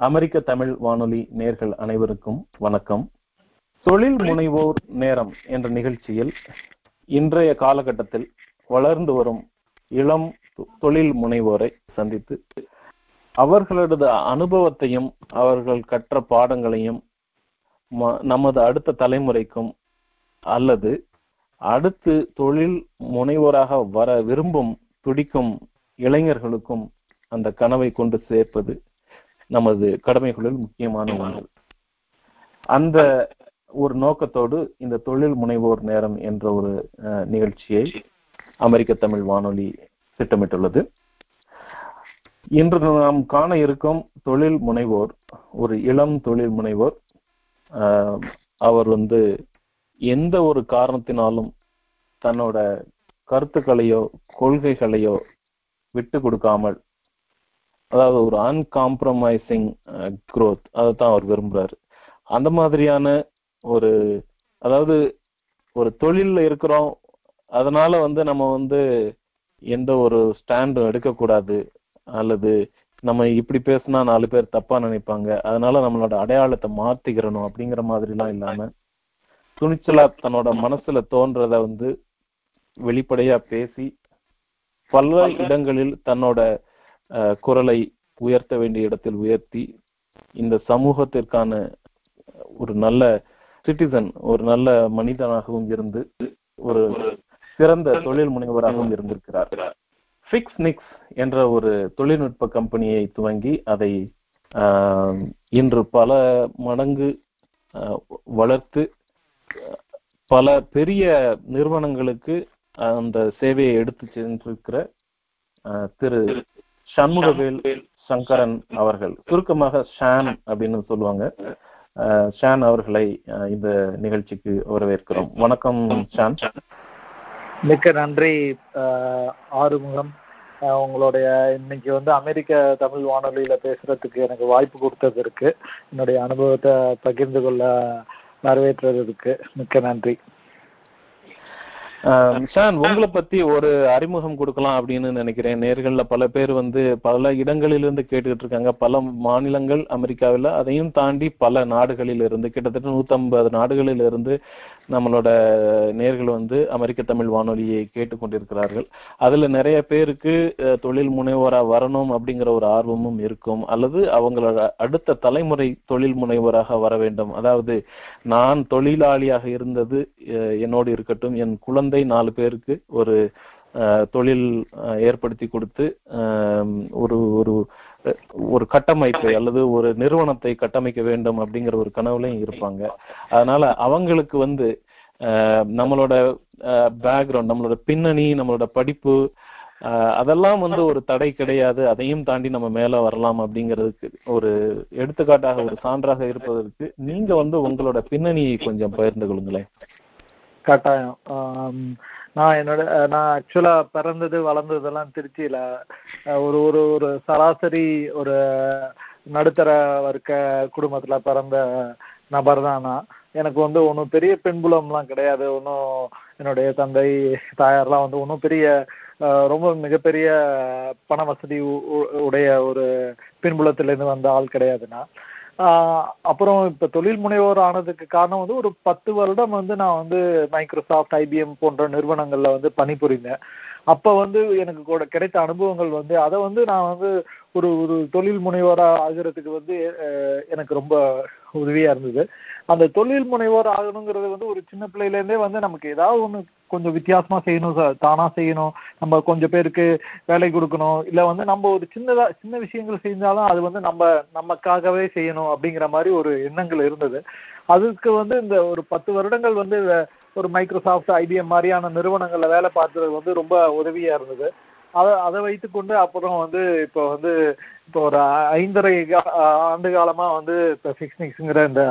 அமெரிக்க தமிழ் வானொலி நேர்கள் அனைவருக்கும் வணக்கம். தொழில் முனைவோர் நேரம் என்ற நிகழ்ச்சியில் இன்றைய காலகட்டத்தில் வளர்ந்து வரும் இளம் தொழில் முனைவோரை சந்தித்து அவர்களது அனுபவத்தையும் அவர்கள் கற்ற பாடங்களையும் நமது அடுத்த தலைமுறைக்கும் அல்லது அடுத்து தொழில் முனைவோராக வர விரும்பும் துடிக்கும் இளைஞர்களுக்கும் அந்த கனவை கொண்டு சேர்ப்பது நமது கடமைகளில் முக்கியமான ஒன்று. அந்த ஒரு நோக்கத்தோடு இந்த தொழில் முனைவோர் நேரம் என்ற ஒரு நிகழ்ச்சியை அமெரிக்க தமிழ் வானொலி திட்டமிட்டுள்ளது. இன்று நாம் காண இருக்கும் தொழில் முனைவோர் ஒரு இளம் தொழில் முனைவோர் அவர் வந்து எந்த ஒரு காரணத்தினாலும் தன்னோட கருத்துக்களையோ கொள்கைகளையோ விட்டு கொடுக்காமல் அதாவது ஒரு அன்காம்ப்ரமைசிங் குரோத் அதை தான் அவர் விரும்புறாரு. அந்த மாதிரியான ஒரு அதாவது ஒரு தொழில்ல இருக்கிறோம். அதனால வந்து நம்ம வந்து எந்த ஒரு ஸ்டாண்டும் எடுக்கக்கூடாது. அல்லது நம்ம இப்படி பேசினா நாலு பேர் தப்பா நினைப்பாங்க. அதனால நம்மளோட அடையாளத்தை மாத்திக்கிறணும் அப்படிங்கிற மாதிரி எல்லாம் இல்லாம துணிச்சலா தன்னோட மனசுல தோன்றத வந்து வெளிப்படையா பேசி பல இடங்களில் தன்னோட குரலை உயர்த்த வேண்டிய இடத்தில் உயர்த்தி இந்த சமூகத்திற்கான ஒரு நல்ல சிட்டிசன் ஒரு நல்ல மனிதனாகவும் இருந்து ஒரு சிறந்த தொழில் முனைவராகவும் இருந்திருக்கிறார். ஃபிக்ஸ் நிக்ஸ் என்ற ஒரு தொழில்நுட்ப கம்பெனியை துவங்கி அதை இன்று பல மடங்கு வளர்த்து பல பெரிய நிறுவனங்களுக்கு அந்த சேவையை எடுத்து சென்றிருக்கிற திரு சண்முகவேல் சங்கரன் அவர்கள். சுருக்கமாக ஷான் அப்படின்னு சொல்லுவாங்க. ஷான் அவர்களை இந்த நிகழ்ச்சிக்கு வரவேற்கிறோம். வணக்கம் ஷான். மிக்க நன்றி ஆறுமுகம். உங்களுடைய இன்னைக்கு வந்து அமெரிக்க தமிழ் வானொலியில பேசுறதுக்கு எனக்கு வாய்ப்பு கொடுத்ததற்கு என்னுடைய அனுபவத்தை பகிர்ந்து கொள்ள வரவேற்றதற்கு மிக்க நன்றி. ஷான் உங்களை பத்தி ஒரு அறிமுகம் கொடுக்கலாம் அப்படின்னு நினைக்கிறேன். நேர்கள்ல பல பேர் வந்து பல இடங்களிலிருந்து கேட்டுக்கிட்டு இருக்காங்க. பல மாநிலங்கள் அமெரிக்காவில் அதையும் தாண்டி பல நாடுகளில் இருந்து கிட்டத்தட்ட நூத்தம்பது நாடுகளில் இருந்து நம்மளோட நேர்கள் வந்து அமெரிக்க தமிழ் வானொலியை கேட்டுக்கொண்டிருக்கிறார்கள். அதுல நிறைய பேருக்கு தொழில் முனைவோரா வரணும் அப்படிங்கிற ஒரு ஆர்வமும் இருக்கும். அல்லது அவங்களோட அடுத்த தலைமுறை தொழில் முனைவோராக வர வேண்டும். அதாவது நான் தொழிலாளியாக இருந்தது என்னோடு இருக்கட்டும். என் குழந்தை நாலு பேருக்கு ஒரு தொழில் ஏற்படுத்தி கொடுத்து ஒரு ஒரு ஒரு கட்டமைப்பை அல்லது ஒரு நிறுவனத்தை கட்டமைக்க வேண்டும் அப்படிங்கிற ஒரு கனவுலையும் இருப்பாங்க. அதனால அவங்களுக்கு வந்து நம்மளோட பேக்ரவுண்ட் நம்மளோட பின்னணி நம்மளோட படிப்பு அதெல்லாம் வந்து ஒரு தடை கிடையாது. அதையும் தாண்டி நம்ம மேல வரலாம் அப்படிங்கிறதுக்கு ஒரு எடுத்துக்காட்டாக ஒரு சான்றாக இருப்பதற்கு நீங்க வந்து உங்களோட பின்னணியை கொஞ்சம் பகிர்ந்து கொள்ளுங்களேன். கட்டாயம். நான் என்னோட நான் ஆக்சுவலா பிறந்தது வளர்ந்ததெல்லாம் திருச்சியில ஒரு ஒரு ஒரு சராசரி ஒரு நடுத்தர வர்க்க குடும்பத்துல பிறந்த நபர் தான் நான். எனக்கு வந்து ஒன்றும் பெரிய பின்புலம்லாம் கிடையாது. ஒன்றும் என்னுடைய தந்தை தாயார்லாம் வந்து ஒன்றும் பெரிய ரொம்ப மிகப்பெரிய பண வசதி உடைய ஒரு பின்புலத்திலேருந்து வந்த ஆள் கிடையாதுன்னா அப்புறம் இப்ப தொழில் முனைவோர் ஆனதுக்கு காரணம் வந்து ஒரு பத்து வருடம் வந்து நான் வந்து மைக்ரோசாஃப்ட் ஐபிஎம் போன்ற நிறுவனங்கள்ல வந்து பணிபுரிந்தேன். அப்ப வந்து எனக்கு கூட கிடைத்த அனுபவங்கள் வந்து அதை வந்து நான் வந்து ஒரு ஒரு தொழில் முனைவோரா ஆகிறதுக்கு வந்து எனக்கு ரொம்ப உதவியா இருந்தது. அந்த தொழில் முனைவோர் ஆகணுங்கிறது வந்து ஒரு சின்ன பிள்ளையில இருந்தே வந்து நமக்கு ஏதாவது ஒண்ணு கொஞ்சம் வித்தியாசமா செய்யணும் தானா செய்யணும். நம்ம கொஞ்சம் பேருக்கு வேலை கொடுக்கணும். இல்ல வந்து நம்ம ஒரு சின்னதா சின்ன விஷயங்கள் செஞ்சாலும் அது வந்து நம்ம நமக்காகவே செய்யணும் அப்படிங்கிற மாதிரி ஒரு எண்ணங்கள் இருந்தது. அதுக்கு வந்து இந்த ஒரு பத்து வருடங்கள் வந்து ஒரு மைக்ரோசாஃப்ட் ஐபிஎம் மாதிரியான நிறுவனங்கள்ல வேலை பார்த்தது வந்து ரொம்ப உதவியா இருந்தது. அதை அதை வைத்துக்கொண்டு அப்புறம் வந்து இப்போ வந்து இப்போ ஒரு ஐந்தரை ஆண்டு காலமாக வந்து இப்போ ஃபிக்ஸ்னிக்ஸுங்கிற இந்த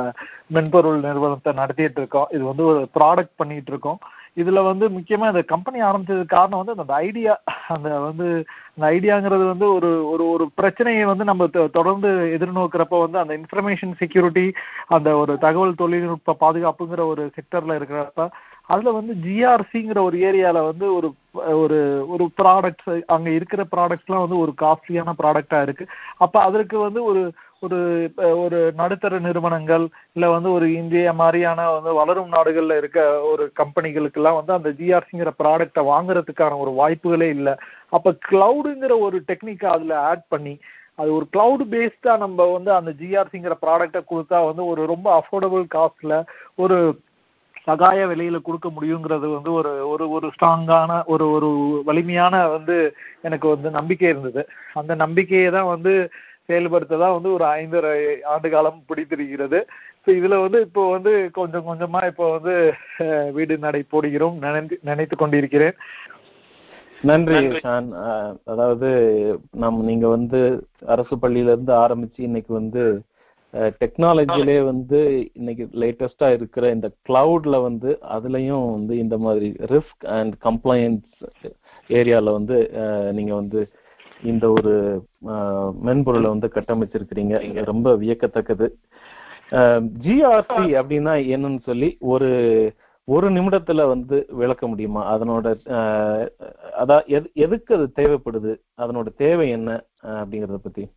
மென்பொருள் நிறுவனத்தை நடத்திட்டு இருக்கோம். இது வந்து ஒரு ப்ராடக்ட் பண்ணிட்டு இருக்கோம். இதுல வந்து முக்கியமா இந்த கம்பெனி ஆரம்பிச்சதுக்கு காரணம் வந்து அந்த ஐடியா அந்த வந்து அந்த ஐடியாங்கிறது வந்து ஒரு ஒரு ஒரு பிரச்சனையை வந்து நம்ம தொடர்ந்து எதிர்நோக்கிறப்ப வந்து அந்த இன்ஃபர்மேஷன் செக்யூரிட்டி அந்த ஒரு தகவல் தொழில்நுட்ப பாதுகாப்புங்கிற ஒரு செக்டர்ல இருக்கிறப்ப அதுல வந்து ஜிஆர்சிங்கிற ஒரு ஏரியால வந்து ஒரு ஒரு ஒரு ப்ராடக்ட்ஸ் அங்க இருக்கிற ப்ராடக்ட்ஸ்லாம் வந்து ஒரு காஸ்ட்லியான ப்ராடக்டா இருக்கு. அப்ப அதற்கு வந்து ஒரு ஒரு இப்போ ஒரு நடுத்தர நிறுவனங்கள் இல்ல வந்து ஒரு இந்தியா மாதிரியான வந்து வளரும் நாடுகள்ல இருக்க ஒரு கம்பெனிகளுக்கெல்லாம் வந்து அந்த ஜிஆர்சிங்கிற ப்ராடக்டை வாங்குறதுக்கான ஒரு வாய்ப்புகளே இல்லை. அப்ப கிளவுடுங்கிற ஒரு டெக்னிக்கை அதுல ஆட் பண்ணி அது ஒரு கிளவுட் பேஸ்டா நம்ம வந்து அந்த ஜிஆர்சிங்கிற ப்ராடக்டை கொடுத்தா வந்து ஒரு ரொம்ப அஃபோர்டபுள் காஸ்ட்ல ஒரு சகாய விலையில கொடுக்க முடியுங்கிறது வந்து ஒரு ஒரு ஒரு ஸ்ட்ராங்கான ஒரு ஒரு வலிமையான வந்து எனக்கு வந்து நம்பிக்கை இருந்தது. அந்த நம்பிக்கையை தான் வந்து செயல்படுத்த தான் வந்து ஒரு ஐந்தரை ஆண்டு காலம் பிடித்திருக்கிறது. ஸோ இதுல வந்து இப்போ வந்து கொஞ்சம் கொஞ்சமா இப்போ வந்து வீடு நடை போடுகிறோம் நினைத்து நினைத்து கொண்டிருக்கிறேன். நன்றி ஷான். அதாவது நம் நீங்க வந்து அரசு பள்ளியில இருந்து ஆரம்பிச்சு இன்னைக்கு வந்து டெக்னாலஜிலே வந்து இன்னைக்கு லேட்டஸ்டா இருக்கிற இந்த கிளவுட்ல வந்து அதுலயும் வந்து இந்த மாதிரி ரிஸ்க் அண்ட் கம்ப்ளைன்ஸ் ஏரியால வந்து நீங்க வந்து இந்த ஒரு மென்பொருளை வந்து கட்டமைச்சிருக்கிறீங்க. ரொம்ப வியக்கத்தக்கது. ஜிஆர்சி அப்படின்னா என்னன்னு சொல்லி ஒரு ஒரு நிமிடத்துல வந்து விளக்க முடியுமா? அதனோட அதான் எது- எதுக்கு அது தேவைப்படுது? அதனோட தேவை என்ன அப்படிங்கறத பத்தி.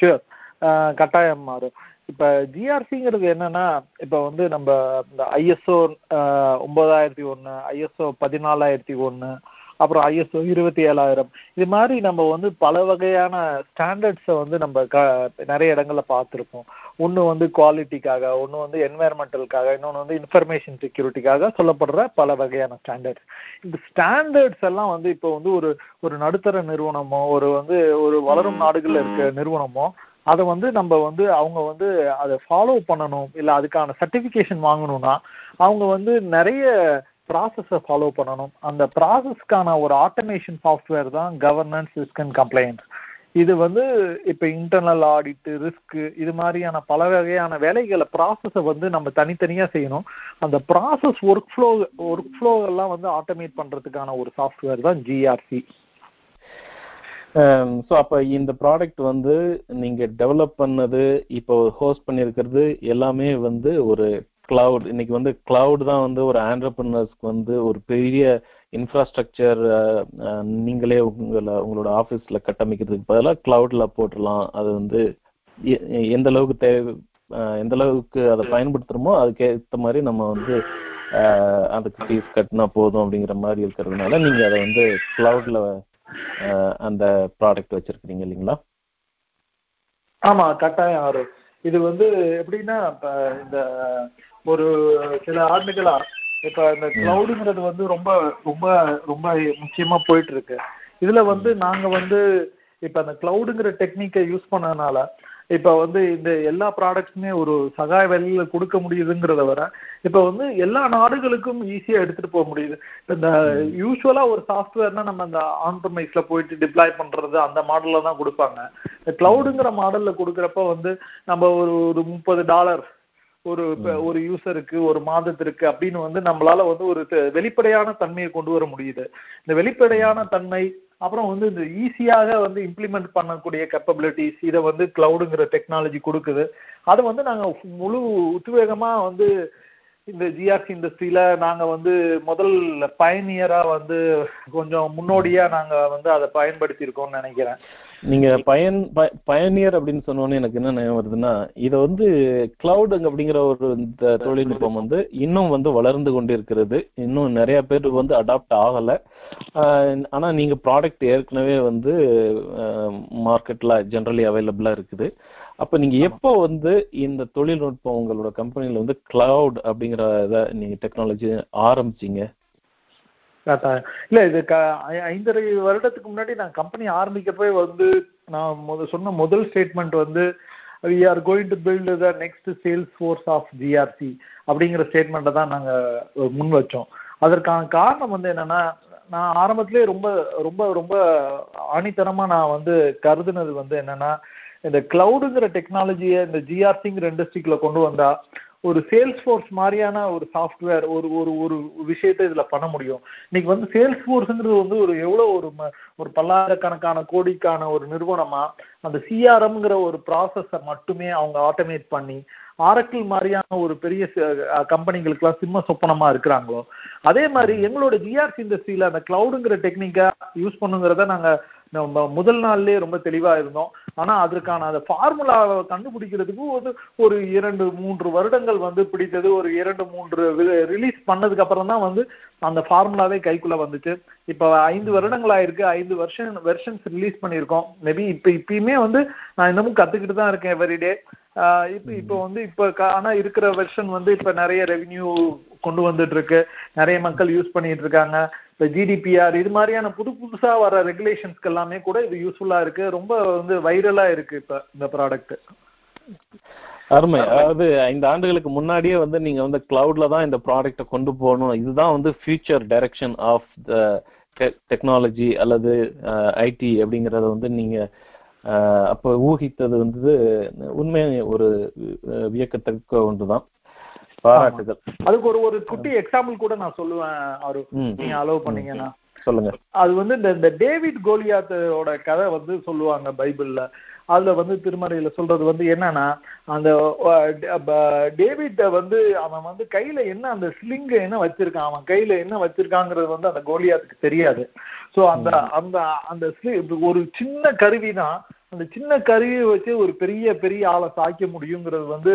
ஷியோர் கட்டாயம் மாறும். இப்ப ஜிஆர்சிங்கிறது என்னன்னா இப்ப வந்து நம்ம இந்த ஐஎஸ்ஓ ஒன்பதாயிரத்தி ஒன்னு ஐஎஸ்ஓ பதினாலாயிரத்தி ஒன்னு அப்புறம் ஐஎஸ்ஓ இருபத்தி ஏழாயிரம் இது மாதிரி நம்ம வந்து பல வகையான ஸ்டாண்டர்ட்ஸை வந்து நம்ம க நிறைய இடங்கள்ல பார்த்துருப்போம் ஒன்று வந்து குவாலிட்டிக்காக ஒன்று வந்து என்வாயர்மெண்டலுக்காக இன்னொன்று வந்து இன்ஃபர்மேஷன் செக்யூரிட்டிக்காக சொல்லப்படுற பல வகையான ஸ்டாண்டர்ட்ஸ் இந்த ஸ்டாண்டர்ட்ஸ் எல்லாம் வந்து இப்போ வந்து ஒரு ஒரு நடுத்தர நிறுவனமோ ஒரு வந்து ஒரு வளரும் நாடுகள்ல இருக்க நிறுவனமோ அதை வந்து நம்ம வந்து அவங்க வந்து அதை ஃபாலோ பண்ணணும். இல்லை அதுக்கான சர்டிஃபிகேஷன் வாங்கணும்னா அவங்க வந்து நிறைய ப்ராசஸை ஃபாலோ பண்ணணும். அந்த ப்ராசஸ்க்கான ஒரு ஆட்டோமேஷன் சாஃப்ட்வேர் தான் கவர்னன்ஸ் ரிஸ்க் அண்ட் கம்ப்ளைண்ட்ஸ் இது வந்து இப்போ இன்டர்னல் ஆடிட்டு ரிஸ்க்கு இது மாதிரியான பல வகையான வேலைகளை ப்ராசஸை வந்து நம்ம தனித்தனியாக செய்யணும். அந்த process work flow work flow எல்லாம் வந்து ஆட்டோமேட் பண்ணுறதுக்கான ஒரு சாஃப்ட்வேர் தான் ஜிஆர்சி ஸோ அப்போ இந்த ப்ராடக்ட் வந்து நீங்கள் டெவலப் பண்ணது இப்போ ஹோஸ்ட் பண்ணியிருக்கிறது எல்லாமே வந்து ஒரு கிளவுட் இன்னைக்கு வந்து கிளவுட் தான் வந்து ஒரு ஆண்டர்பிரினர்ஸ்க்கு வந்து ஒரு பெரிய இன்ஃப்ராஸ்ட்ரக்சர் நீங்களே உங்களை உங்களோட ஆஃபீஸில் கட்டமைக்கிறதுக்கு பதிலாக கிளவுட்ல போட்டுடலாம். அது வந்து எந்த அளவுக்கு தேவை எந்த அளவுக்கு அதை பயன்படுத்துறோமோ அதுக்கு ஏற்ற மாதிரி நம்ம வந்து அதுக்கு ஃபீஸ் கட்டினா போதும் அப்படிங்கிற மாதிரி இருக்கிறதுனால நீங்க அதை வந்து கிளவுட்ல அந்த ப்ராடக்ட் வச்சிருக்கீங்க இல்லைங்களா? ஆமா கட்டாயம் வரும் இது வந்து எப்படின்னா இப்ப இந்த ஒரு சில ஆண்டுகளா இப்ப இந்த கிளவுடுங்கிறது வந்து ரொம்ப ரொம்ப ரொம்ப முக்கியமா போயிட்டு இருக்கு இதுல வந்து நாங்க வந்து இப்ப அந்த கிளவுடுங்கிற டெக்னிக்கை யூஸ் பண்ணதுனால இப்ப வந்து இந்த எல்லா ப்ராடக்ட்ஸுமே ஒரு சகாய விலையில கொடுக்க முடியுதுங்கிறத வர இப்ப வந்து எல்லா நாடுகளுக்கும் ஈஸியா எடுத்துட்டு போக முடியுது. இந்த யூஸ்வலா ஒரு சாஃப்ட்வேர்னா நம்ம அந்த ஆன்பிரமைஸ்ல போயிட்டு டிப்ளாய் பண்றது அந்த மாடல்ல தான் கொடுப்பாங்க. இந்த கிளவுடுங்கிற மாடல்ல கொடுக்குறப்ப வந்து நம்ம ஒரு ஒரு முப்பது டாலர் ஒரு ஒரு யூசருக்கு ஒரு மாதத்திற்கு அப்படின்னு வந்து நம்மளால வந்து ஒரு வெளிப்படையான தன்மையை கொண்டு வர முடியுது. இந்த வெளிப்படையான தன்மை அப்புறம் வந்து இந்த ஈஸியாக வந்து இம்ப்ளிமெண்ட் பண்ணக்கூடிய கேப்பபிலிட்டிஸ் இதை வந்து கிளவுடுங்கிற டெக்னாலஜி கொடுக்குது. அதை வந்து நாங்க முழு உத்வேகமா வந்து இந்த ஜிஆர்சி இண்டஸ்ட்ரியில நாங்க வந்து முதல் பயனியரா வந்து கொஞ்சம் முன்னோடியா நாங்க வந்து அதை பயன்படுத்தி இருக்கோம்னு நினைக்கிறேன். நீங்க பயன் பயனியர் அப்படின்னு சொன்னோன்னே எனக்கு என்ன நினைவு வருதுன்னா இதை வந்து கிளவுட் அப்படிங்கிற ஒரு இந்த தொழில்நுட்பம் வந்து இன்னும் வந்து வளர்ந்து கொண்டு இருக்கிறது இன்னும் நிறைய பேர் வந்து அடாப்ட் ஆகல. ஆனா நீங்க ப்ராடக்ட் ஏற்கனவே வந்து மார்க்கெட்ல ஜென்ரலி அவைலபிளா இருக்குது. அப்ப நீங்க எப்போ வந்து இந்த தொழில்நுட்பம் உங்களோட கம்பெனில வந்து கிளவுட் அப்படிங்கிற இதை நீங்க டெக்னாலஜி ஆரம்பிச்சீங்க. இல்ல இது க ஐந்தரை வருடத்துக்கு முன்னாடி நான் கம்பெனி ஆரம்பிக்கப்பவே வந்து நான் முத சொன்ன முதல் ஸ்டேட்மெண்ட் வந்து we are going to build the next Salesforce of GRC அப்படிங்கிற ஸ்டேட்மெண்ட்டை தான் நாங்கள் முன் வச்சோம். அதற்கான காரணம் வந்து என்னன்னா நான் ஆரம்பத்திலே ரொம்ப ரொம்ப ரொம்ப ஆணித்தனமா நான் வந்து கருதுனது வந்து என்னன்னா இந்த கிளவுடுங்கிற டெக்னாலஜியை இந்த ஜிஆர்சிங்கிற இண்டஸ்ட்ரிக்குள்ள கொண்டு வந்தால் ஒரு சேல்ஸ் ஃபோர்ஸ் மாதிரியான ஒரு சாஃப்ட்வேர் ஒரு ஒரு ஒரு விஷயத்தை இதுல பண்ண முடியும். இன்னைக்கு வந்து சேல்ஸ் ஃபோர்ஸ்ங்கிறது வந்து ஒரு எவ்வளோ ஒரு ம- ஒரு பல்லாயிரக்கணக்கான கோடிக்கான ஒரு நிறுவனமா அந்த சிஆர்எம்ங்கிற ஒரு ப்ராசஸை மட்டுமே அவங்க ஆட்டோமேட் பண்ணி ஆரக்கிள் மாதிரியான ஒரு பெரிய கம்பெனிகளுக்கெல்லாம் சிம்ம சொப்பனமா இருக்கிறாங்களோ அதே மாதிரி எங்களோட ஜிஆர்சி இண்டஸ்ட்ரியில அந்த கிளவுடுங்கிற டெக்னிக்கா யூஸ் பண்ணுங்கிறத நாங்கள் நம்ம முதல் நாள்லயே ரொம்ப தெளிவா இருந்தோம். ஆனா அதற்கான அந்த ஃபார்முலாவை கண்டுபிடிக்கிறதுக்கு ஒரு ஒரு இரண்டு மூன்று வருடங்கள் வந்து பிடித்தது. ஒரு இரண்டு மூன்று ரிலீஸ் பண்ணதுக்கு அப்புறம் தான் வந்து அந்த ஃபார்முலாவே கைக்குள்ள வந்துச்சு. இப்ப ஐந்து வருடங்கள் ஆயிருக்கு. ஐந்து வருஷன் வெர்ஷன்ஸ் ரிலீஸ் பண்ணியிருக்கோம். மேபி இப்ப இப்பயுமே வந்து நான் இன்னமும் கத்துக்கிட்டு தான் இருக்கேன் எவ்ரிடே இப்ப இப்ப வந்து இப்ப ஆனா இருக்கிற வெர்ஷன் வந்து இப்ப நிறைய ரெவென்யூ கொண்டு வந்துட்டு இருக்கு. நிறைய மக்கள் யூஸ் பண்ணிட்டு இருக்காங்க. இந்த ஜிடிபிஆர் இது மாதிரியான புது புதுசா வர ரெகுலேஷன்ஸ்க்கு எல்லாமே கூட இது யூஸ்ஃபுல்லா இருக்கு. ரொம்ப வந்து வைரலா இருக்கு இப்ப இந்த ப்ராடக்ட் அருமை. அதாவது ஐந்து ஆண்டுகளுக்கு முன்னாடியே வந்து நீங்க வந்து கிளவுட்ல தான் இந்த ப்ராடக்ட்டை கொண்டு போகணும். இதுதான் வந்து future direction of the technology அல்லது ஐடி அப்படிங்கறத வந்து நீங்க அப்ப ஊகித்தது வந்து உண்மை ஒரு வியக்கத்தக்க ஒன்றுதான். பாராட்டுகள். அதுக்கு ஒரு ஒரு குட்டி எக்ஸாம்பிள் கூட நான் சொல்லுவேன் அவரு நீங்க அலோவ் பண்ணீங்கன்னா. சொல்லுங்க. அது வந்து இந்த டேவிட் கோலியாத்தோட கதை வந்து சொல்லுவாங்க பைபிள்ல. அதுல வந்து திருமறையில சொல்றது வந்து என்னன்னா அந்த டேவிட் வந்து அவன் வந்து கையில என்ன அந்த ஸ்லிங்க என்ன வச்சிருக்கான் அவன் கையில என்ன வச்சிருக்காங்கிறது வந்து அந்த கோலியாத்துக்கு தெரியாது. சோ அந்த அந்த அந்த ஒரு சின்ன கருவி தான் அந்த சின்ன கருவியை வச்சு ஒரு பெரிய பெரிய ஆளை சாய்க்க முடியுங்கிறது வந்து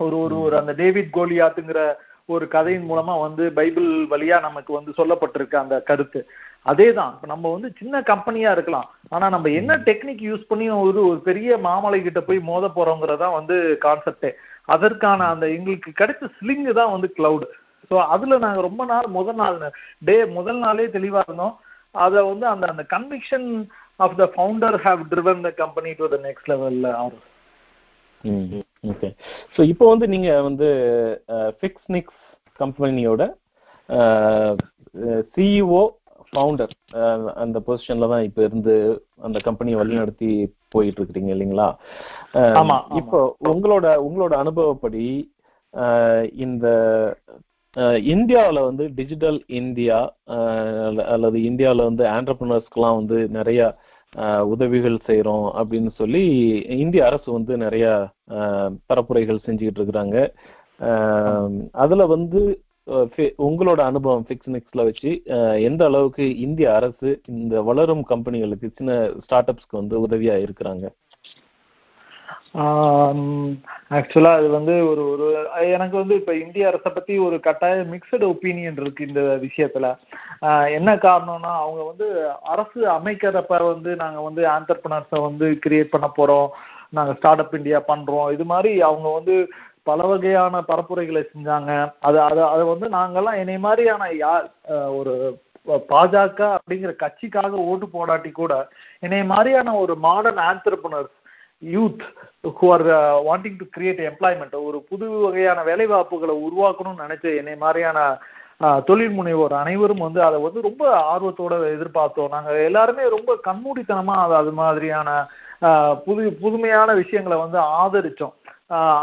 ஒரு ஒரு ஒரு அந்த டேவிட் கோலியாத்துங்கிற ஒரு கதையின் மூலமா வந்து பைபிள் வழியா நமக்கு வந்து சொல்லப்பட்டிருக்கு அந்த கருத்து. அதே தான் இப்ப நம்ம வந்து சின்ன கம்பெனியா இருக்கலாம். ஆனா நம்ம என்ன டெக்னிக் யூஸ் பண்ணி ஒரு ஒரு பெரிய மாமலை கிட்ட போய் மோத போறோங்கிறதா வந்து கான்செப்டே அதற்கான அந்த எங்களுக்கு கிடைச்ச ஸ்லிங்கு தான் வந்து கிளவுட் ஸோ அதுல நாங்க ரொம்ப நாள் முதல் நாள் டே முதல் நாளே தெளிவா இருந்தோம். அதை வந்து அந்த அந்த conviction of the founder have driven the company to the next லெவல்ல ஆறு ஓகே ஸோ இப்போ வந்து நீங்க வந்து ஃபிக்ஸ்னிக்ஸ் கம்பெனியோட சிஇஓ ஃபவுண்டர் அந்த பொசிஷன்ல தான் இப்போ இருந்து அந்த கம்பெனியை வழிநடத்தி போயிட்டு இருக்கிறீங்க இல்லைங்களா இப்போ உங்களோட உங்களோட அனுபவப்படி இந்த இந்தியாவில் வந்து டிஜிட்டல் இந்தியா அல்லது இந்தியாவில் வந்து ஆண்டர்பிரினர்ஸ்க்கெலாம் வந்து நிறைய உதவிகள் செய்கிறோம் அப்படின்னு சொல்லி இந்திய அரசு வந்து நிறைய பரப்புரைகள் செஞ்சுக்கிட்டு இருக்கிறாங்க. அதுல வந்து உங்களோட அனுபவம் ஃபிக்ஸ்னிக்ஸ்ல வச்சு எந்த அளவுக்கு இந்திய அரசு இந்த வளரும் கம்பெனிகளுக்கு சின்ன ஸ்டார்ட் அப்ஸ்க்கு வந்து உதவியா இருக்கிறாங்க? ஆக்சுவலாக அது வந்து ஒரு ஒரு எனக்கு வந்து இப்போ இந்திய அரசை பற்றி ஒரு கட்டாய மிக்சடு ஒப்பீனியன் இருக்கு இந்த விஷயத்தில். என்ன காரணம்னா அவங்க வந்து அரசு அமைக்கிறப்ப வந்து நாங்கள் வந்து ஆண்டர்பனர்ஸை வந்து கிரியேட் பண்ண போகிறோம் நாங்கள் ஸ்டார்ட் அப் இந்தியா பண்ணுறோம் இது மாதிரி அவங்க வந்து பல வகையான பரப்புரைகளை செஞ்சாங்க. அது அது அதை வந்து நாங்கள்லாம் என்னை மாதிரியான யார் ஒரு பாஜக அப்படிங்கிற கட்சிக்காக ஓட்டு போடாட்டி கூட என்னை மாதிரியான ஒரு modern entrepreneurs youth who are wanting to create employment ஒரு புது வகையான வேலைவாய்ப்புகளை உருவாக்கணும்னு நினைச்ச என்னை மாதிரியான தொழில் முனைவோர் அனைவரும் வந்து அதை வந்து ரொம்ப ஆர்வத்தோட எதிர்பார்த்தோம். நாங்கள் எல்லாருமே ரொம்ப கண்மூடித்தனமா அது அது மாதிரியான புது புதுமையான விஷயங்களை வந்து ஆதரிச்சோம்.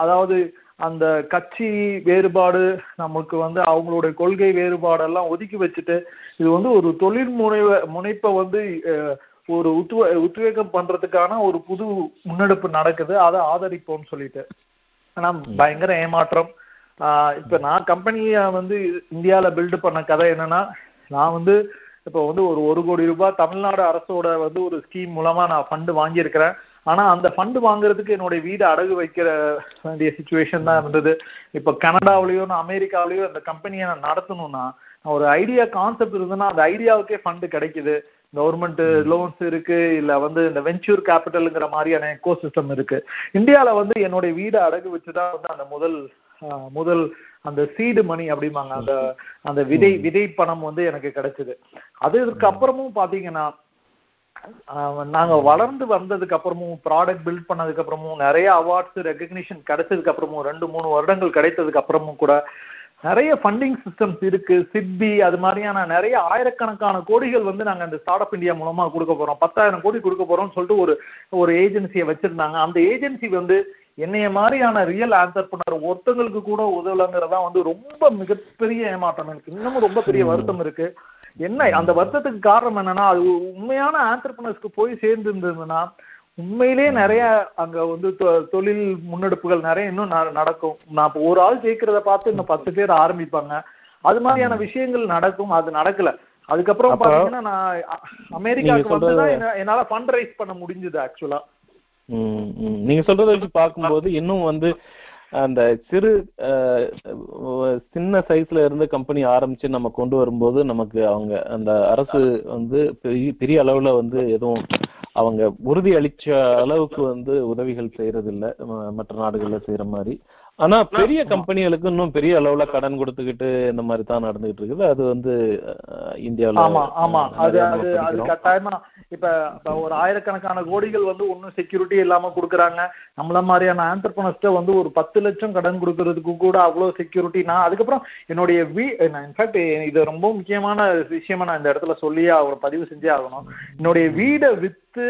அதாவது அந்த கட்சி வேறுபாடு நமக்கு வந்து அவங்களுடைய கொள்கை வேறுபாடெல்லாம் ஒதுக்கி வச்சுட்டு இது வந்து ஒரு தொழில் முனைவ முனைப்பை வந்து ஒரு உத்வ உத்வேகம் பண்றதுக்கான ஒரு புது முன்னெடுப்பு நடக்குது. அதை ஆதரிப்போம்னு சொல்லிட்டு. ஆனா பயங்கர ஏமாற்றம். இப்ப நான் கம்பெனிய வந்து இந்தியால பில்டு பண்ண கதை என்னன்னா நான் வந்து இப்போ வந்து ஒரு ஒரு கோடி ரூபாய் தமிழ்நாடு அரசோட வந்து ஒரு ஸ்கீம் மூலமா நான் ஃபண்டு வாங்கியிருக்கிறேன். ஆனா அந்த ஃபண்டு வாங்குறதுக்கு என்னுடைய வீடு அடகு வைக்கிற வேண்டிய சுச்சுவேஷன் தான் இருந்தது. இப்போ கனடாவிலயோ நான் அமெரிக்காவிலயோ அந்த கம்பெனியை நான் நடத்தணும்னா ஒரு ஐடியா கான்செப்ட் இருந்ததுன்னா அந்த ஐடியாவுக்கே ஃபண்டு கிடைக்குது. கவர்மெண்ட் லோன்ஸ் இருக்கு இல்ல வந்து இந்த வெஞ்சூர் கேபிட்டலுங்கிற மாதிரியான எக்கோ சிஸ்டம் இருக்கு. இந்தியால வந்து என்னுடைய வீடு அடகு வச்சுதான் வந்து அந்த முதல் முதல் அந்த சீடு மணி அப்படிம்பாங்க. அந்த அந்த விதை விதை பணம் வந்து எனக்கு கிடைச்சது. அதுக்கு அப்புறமும் பாத்தீங்கன்னா நாங்க வளர்ந்து வந்ததுக்கு அப்புறமும் ப்ராடக்ட் பில்ட் பண்ணதுக்கு அப்புறமும் நிறைய அவார்ட்ஸ் ரெகக்னிஷன் கிடைச்சதுக்கு அப்புறமும் ரெண்டு மூணு வருடங்கள் கிடைத்ததுக்கு அப்புறமும் கூட நிறைய ஃபண்டிங் சிஸ்டம்ஸ் இருக்கு. சிட்பி அது மாதிரியான நிறைய ஆயிரக்கணக்கான கோடிகள் வந்து நாங்கள் இந்த ஸ்டார்ட் அப் இந்தியா மூலமா கொடுக்க போறோம். பத்தாயிரம் கோடி கொடுக்க போறோம்னு சொல்லிட்டு ஒரு ஒரு ஏஜென்சியை வச்சிருந்தாங்க. அந்த ஏஜென்சி வந்து என்னைய மாதிரியான ரியல் ஆன்சர் பண்ணார் ஒருத்தங்களுக்கு கூட உதவலைங்கிறதா வந்து ரொம்ப மிகப்பெரிய ஏமாற்றம் எனக்கு. இன்னமும் ரொம்ப பெரிய வருத்தம் இருக்கு. என்ன அந்த வருத்தத்துக்கு காரணம் என்னன்னா அது உண்மையான ஆண்டர்பனர்ஸ்க்கு போய் சேர்ந்து இருந்ததுன்னா உண்மையிலே நிறைய அங்க வந்து தொழில் முன்னெடுப்புகள் நிறைய இன்னும் நடக்கும். நான் ஒரு ஆள் ஜெயிக்கிறத பார்த்து இன்னும் பத்து பேர் ஆரம்பிப்பாங்க. அது மாதிரியான விஷயங்கள் நடக்கும். அது நடக்கல. அதுக்கப்புறம் பாத்தீங்கன்னா நான் அமெரிக்காவுக்கு நீங்க வந்து சொல்றது- தான் என்ன- என்னால ஃபண்ட் ரைஸ் பண்ண முடிஞ்சது ஆக்சுவலா. நீங்க சொல்றத வச்சு பார்க்கும்போது இன்னும் வந்து அந்த சிறு சின்ன சைஸ்ல இருந்து கம்பெனி ஆரம்பிச்சு நம்ம கொண்டு வரும்போது நமக்கு அவங்க அந்த அரசு வந்து பெரிய பெரிய அளவுல வந்து எதுவும் அவங்க உறுதி அளிச்ச அளவுக்கு வந்து உதவிகள் செய்யறது இல்ல மற்ற நாடுகள்ல செய்யற மாதிரி. ஆனா பெரிய கம்பெனிகளுக்கு இன்னும் பெரிய அளவுல கடன் கொடுத்துக்கிட்டு இந்த மாதிரி தான் நடந்துகிட்டு இருக்குது. அது வந்து இந்தியாவுல ஆமா ஆமா. அது அது அது. கட்டாயமா இப்ப ஒரு ஆயிரக்கணக்கான கோடிகள் வந்து ஒன்னும் செக்யூரிட்டி இல்லாம கொடுக்குறாங்க. நம்மள மாதிரியான ஆண்டர்பனர்ஸ்ட வந்து ஒரு பத்து லட்சம் கடன் கொடுக்கறதுக்கு கூட அவ்வளவு செக்யூரிட்டி நான் அதுக்கப்புறம் என்னுடைய வீ இன்ஃபேக்ட் இது ரொம்ப முக்கியமான விஷயமா நான் இந்த இடத்துல சொல்லியே ஒரு பதிவு செஞ்சே ஆகணும். என்னுடைய வீடை வித்து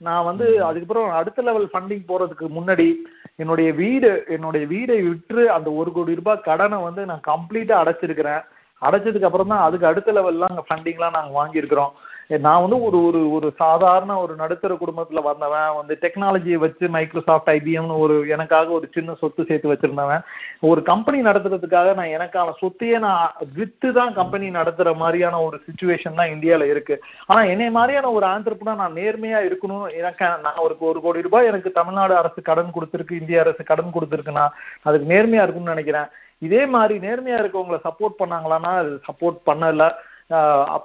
நான் வந்து அதுக்கப்புறம் அடுத்த லெவல் ஃபண்டிங் போறதுக்கு முன்னாடி என்னுடைய வீடு என்னுடைய வீடை விற்று அந்த ஒரு கோடி ரூபாய் கடனை வந்து நான் கம்ப்ளீட்டா அடைச்சிருக்கிறேன். அடைச்சதுக்கு அப்புறம் தான் அதுக்கு அடுத்த லெவல்லாம் அங்கே ஃபண்டிங்லாம் நாங்கள் வாங்கியிருக்கிறோம். நான் வந்து ஒரு ஒரு ஒரு சாதாரண ஒரு நடுத்தர குடும்பத்துல வந்தவன் வந்து டெக்னாலஜியை வச்சு மைக்ரோசாஃப்ட் ஐபிஎம்னு ஒரு எனக்காக ஒரு சின்ன சொத்து சேர்த்து வச்சிருந்தவன். ஒரு கம்பெனி நடத்துறதுக்காக நான் எனக்கான சொத்தையே நான் வித்து தான் கம்பெனி நடத்துற மாதிரியான ஒரு சுச்சுவேஷன் தான் இந்தியாவில் இருக்கு. ஆனா என்னை மாதிரியான ஒரு ஆந்திரப்புனா நான் நேர்மையா இருக்கணும். எனக்கு நான் ஒரு ஒரு கோடி ரூபாய் எனக்கு தமிழ்நாடு அரசு கடன் கொடுத்துருக்கு இந்திய அரசு கடன் கொடுத்துருக்குன்னா அதுக்கு நேர்மையா இருக்கும்னு நினைக்கிறேன். இதே மாதிரி நேர்மையா இருக்கவங்களை சப்போர்ட் பண்ணாங்களான்னா அது சப்போர்ட் பண்ணல.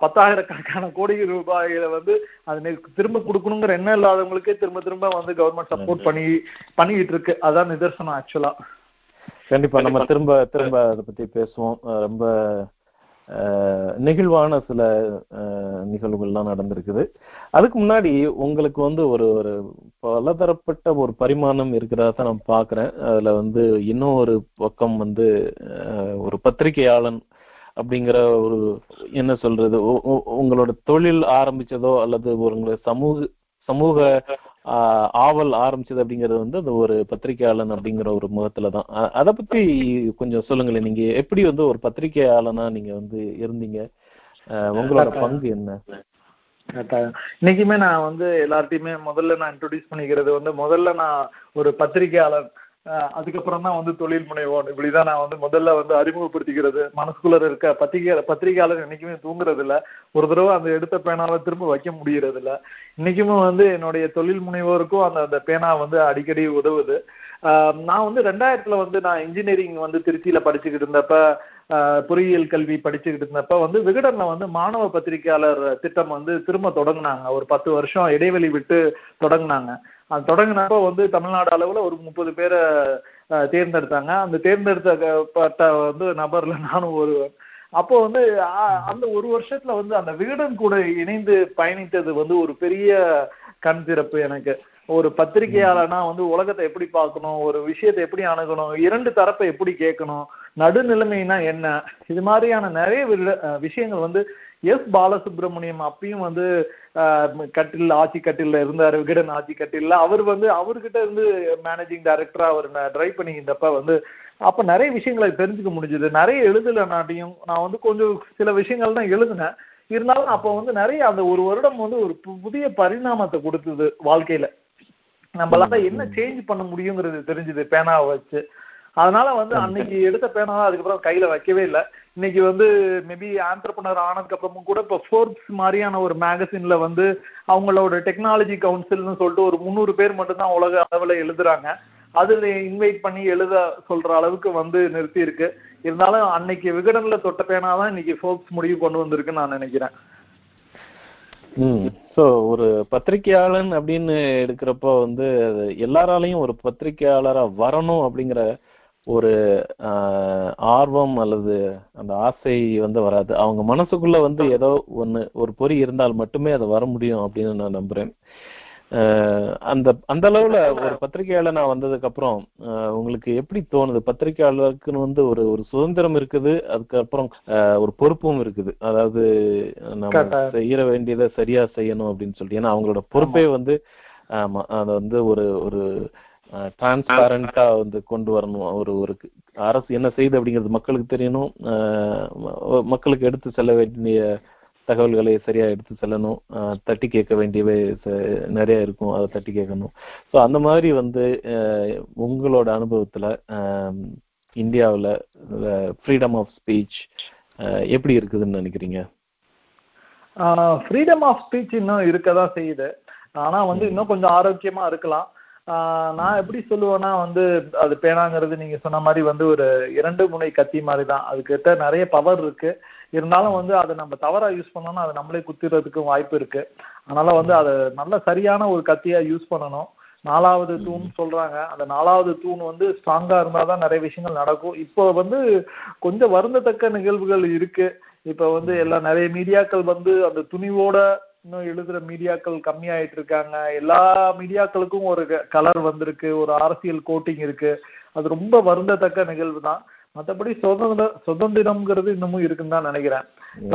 பத்தாயிரக்கணக்கான கோடி ரூபாயில வந்து அது திரும்ப கொடுக்கணுங்கிற எண்ணம் இல்லாதவங்களுக்கே திரும்ப திரும்ப வந்து கவர்மெண்ட் சப்போர்ட் பண்ணி பண்ணிக்கிட்டு இருக்கு அதான் நிதர்சனம் ஆக்சுவலா கண்டிப்பா நம்ம திரும்ப திரும்ப அதை பத்தி பேசுவோம். ரொம்ப நெகிழ்வான சில அஹ், நிகழ்வுகள்லாம் நடந்திருக்குது. அதுக்கு முன்னாடி உங்களுக்கு வந்து ஒரு ஒரு பலதரப்பட்ட ஒரு பரிமாணம் இருக்கிறதா தான் நான் பாக்குறேன். அதுல வந்து இன்னும் ஒரு பக்கம் வந்து ஒரு பத்திரிகையாளன் அப்படிங்கிற ஒரு என்ன சொல்றது உங்களோட தொழில் ஆரம்பிச்சதோ அல்லது உங்களோட சமூக சமூக ஆவல் ஆரம்பிச்சது அப்படிங்கிறது வந்து அந்த ஒரு பத்திரிகையாளன் அப்படிங்கிற ஒரு முகத்துல தான். அத பத்தி கொஞ்சம் சொல்லுங்களேன். நீங்க எப்படி வந்து ஒரு பத்திரிகையாளனா நீங்க வந்து இருந்தீங்க? உங்களோட பங்கு என்ன. இன்னைக்குமே நான் வந்து எல்லார்ட்டையுமே முதல்ல நான் இன்ட்ரோடியூஸ் பண்ணிக்கிறது வந்து முதல்ல நான் ஒரு பத்திரிகையாளர் அதுக்கப்புறம் தான் வந்து தொழில் முனைவோன் இப்படிதான் நான் வந்து முதல்ல வந்து அறிமுகப்படுத்திக்கிறது. மனசுக்குள்ள இருக்க பத்திரிகை பத்திரிகையாளர் என்னைக்குமே தூங்குறது இல்ல ஒரு தடவை அந்த எடுத்த பேனாவை திரும்ப வைக்க முடியறது இல்ல இன்னைக்குமே வந்து என்னுடைய தொழில் முனைவோருக்கும் அந்த அந்த பேனா வந்து அடிக்கடி உதவுது. நான் வந்து ரெண்டாயிரத்துல வந்து நான் இன்ஜினியரிங் வந்து திருச்சியில படிச்சுக்கிட்டு இருந்தப்ப பொறியியல் கல்வி படிச்சுக்கிட்டு இருந்தப்ப வந்து விகடன்ல வந்து மாணவ பத்திரிகையாளர் திட்டம் வந்து திரும்ப தொடங்கினாங்க. ஒரு பத்து வருஷம் இடைவெளி விட்டு தொடங்கினாங்க. அது தொடங்கினப்ப வந்து தமிழ்நாடு அளவுல ஒரு முப்பது பேரை தேர்ந்தெடுத்தாங்க. அந்த தேர்ந்தெடுத்தப்பட்ட வந்து நபர்ல நானும் ஒருவன் அப்போ வந்து அந்த ஒரு வருஷத்துல வந்து அந்த விகடன் கூட இணைந்து பயணித்தது வந்து ஒரு பெரிய கண் திறப்பு எனக்கு. ஒரு பத்திரிகையாளனா வந்து உலகத்தை எப்படி பார்க்கணும் ஒரு விஷயத்தை எப்படி அணுகணும் இரண்டு தரப்பை எப்படி கேட்கணும் நடுநிலைமைனா என்ன? இது மாதிரியான நிறைய விஷயங்கள் வந்து எஸ். பாலசுப்ரமணியம் அப்பயும் வந்து கட்டில் ஆட்சி கட்டில்ல இருந்தாரு விகடன் ஆட்சி கட்டில்ல. அவர் வந்து அவர்கிட்ட இருந்து மேனேஜிங் டைரக்டரா அவர் டிரைவ் பண்ணிக்கிட்டப்ப வந்து அப்ப நிறைய விஷயங்களை தெரிஞ்சுக்க முடிஞ்சது. நிறைய எழுதலைனாட்டியும் நான் வந்து கொஞ்சம் சில விஷயங்கள் தான் எழுதினேன். இருந்தாலும் அப்ப வந்து நிறைய அந்த ஒரு வருடம் வந்து ஒரு புதிய பரிணாமத்தை கொடுத்தது வாழ்க்கையில. நம்மளால என்ன சேஞ்ச் பண்ண முடியுங்கிறது தெரிஞ்சது பேனாவை வச்சு. அதனால வந்து அன்னைக்கு எடுத்த பேனாவை அதுக்கப்புறம் கையில வைக்கவே இல்லை. இன்னைக்கு வந்து மேபி ஆண்டர்பனர் ஆனதுக்கு அப்புறமும் கூட இப்போ ஃபோர்ப்ஸ் மாதிரியான ஒரு மேகசின்ல வந்து அவங்களோட டெக்னாலஜி கவுன்சில்னு சொல்லிட்டு ஒரு முந்நூறு பேர் மட்டும்தான் உலக அளவுல எழுதுறாங்க. அதுல இன்வைட் பண்ணி எழுத சொல்ற அளவுக்கு வந்து நிறுத்தி இருக்கு இருந்தாலும் அன்னைக்கு விகடன்ல தொட்ட பேனா தான் இன்னைக்கு ஃபோர்ப்ஸ் முடிவு கொண்டு வந்திருக்குன்னு நான் நினைக்கிறேன். ம். ஸோ ஒரு பத்திரிகையாளன் அப்படின்னு எடுக்கிறப்போ வந்து அது எல்லாராலையும் ஒரு பத்திரிகையாளரா வரணும் அப்படிங்கிற ஒரு ஆஹ், ஆர்வம் அல்லது அந்த ஆசை வந்து வராது. அவங்க மனசுக்குள்ள வந்து ஏதோ ஒண்ணு ஒரு பொறி இருந்தால் மட்டுமே அது வர முடியும் அப்படின்னு நான் நம்புறேன். அந்த அந்த அளவுல ஒரு பத்திரிகையாளனா வந்ததுக்கு அப்புறம் உங்களுக்கு எப்படி தோணுது? பத்திரிகையாளருக்குன்னு வந்து ஒரு ஒரு சுதந்திரம் இருக்குது அதுக்கப்புறம் ஒரு பொறுப்பும் இருக்குது. அதாவது நம்ம. செய்யற வேண்டியதை சரியா செய்யணும் அப்படின்னு சொல்லிட்டு. ஏன்னா அவங்களோட பொறுப்பே வந்து ஆமா அதை வந்து ஒரு ஒரு டிரான்ஸ்பரண்டா வந்து கொண்டு வரணும் ஒரு ஒரு அரசு என்ன செய்யுது அப்படிங்கிறது மக்களுக்கு தெரியணும். மக்களுக்கு எடுத்து செல்ல வேண்டிய தகவல்களை சரியா எடுத்து செல்லணும். தட்டி கேட்க வேண்டியவை நிறைய இருக்கும். அதை தட்டி கேட்கணும். ஸோ அந்த மாதிரி வந்து உங்களோட அனுபவத்துல இந்தியாவுல ஃப்ரீடம் ஆஃப் ஸ்பீச் எப்படி இருக்குதுன்னு நினைக்கிறீங்க? ஃப்ரீடம் ஆஃப் ஸ்பீச் இன்னும் இருக்கதான் செய்யுது. ஆனா வந்து இன்னும் கொஞ்சம் ஆரோக்கியமா இருக்கலாம். நான் எப்படி சொல்லுவேன்னா வந்து அது பேனாங்கிறது நீங்க சொன்ன மாதிரி வந்து ஒரு இரண்டு முனை கத்தி மாதிரி தான். அதுக்கிட்ட நிறைய பவர் இருக்கு. இருந்தாலும் வந்து அதை நம்ம தவறா யூஸ் பண்ணோம்னா அதை நம்மளே குத்திடுறதுக்கும் வாய்ப்பு இருக்கு. அதனால வந்து அதை நல்ல சரியான ஒரு கத்தியா யூஸ் பண்ணணும். நாலாவது தூண் சொல்றாங்க. அந்த நாலாவது தூண் வந்து ஸ்ட்ராங்கா இருந்தாதான் நிறைய விஷயங்கள் நடக்கும். இப்போ வந்து கொஞ்சம் வருந்தத்தக்க நிகழ்வுகள் இருக்கு. இப்ப வந்து எல்லா நிறைய மீடியாக்கள் வந்து அந்த துணிவோட இன்னும் எழுதுற மீடியாக்கள் கம்மியாயிட்டு இருக்காங்க. எல்லா மீடியாக்களுக்கும் ஒரு கலர் வந்திருக்கு ஒரு அரசியல் கோட்டிங் இருக்கு. அது ரொம்ப வருந்தத்தக்க நிகழ்வு தான். மற்றபடி சுதந்திர சுதந்திரம்ங்கிறது இன்னமும் இருக்குன்னு தான் நினைக்கிறேன்.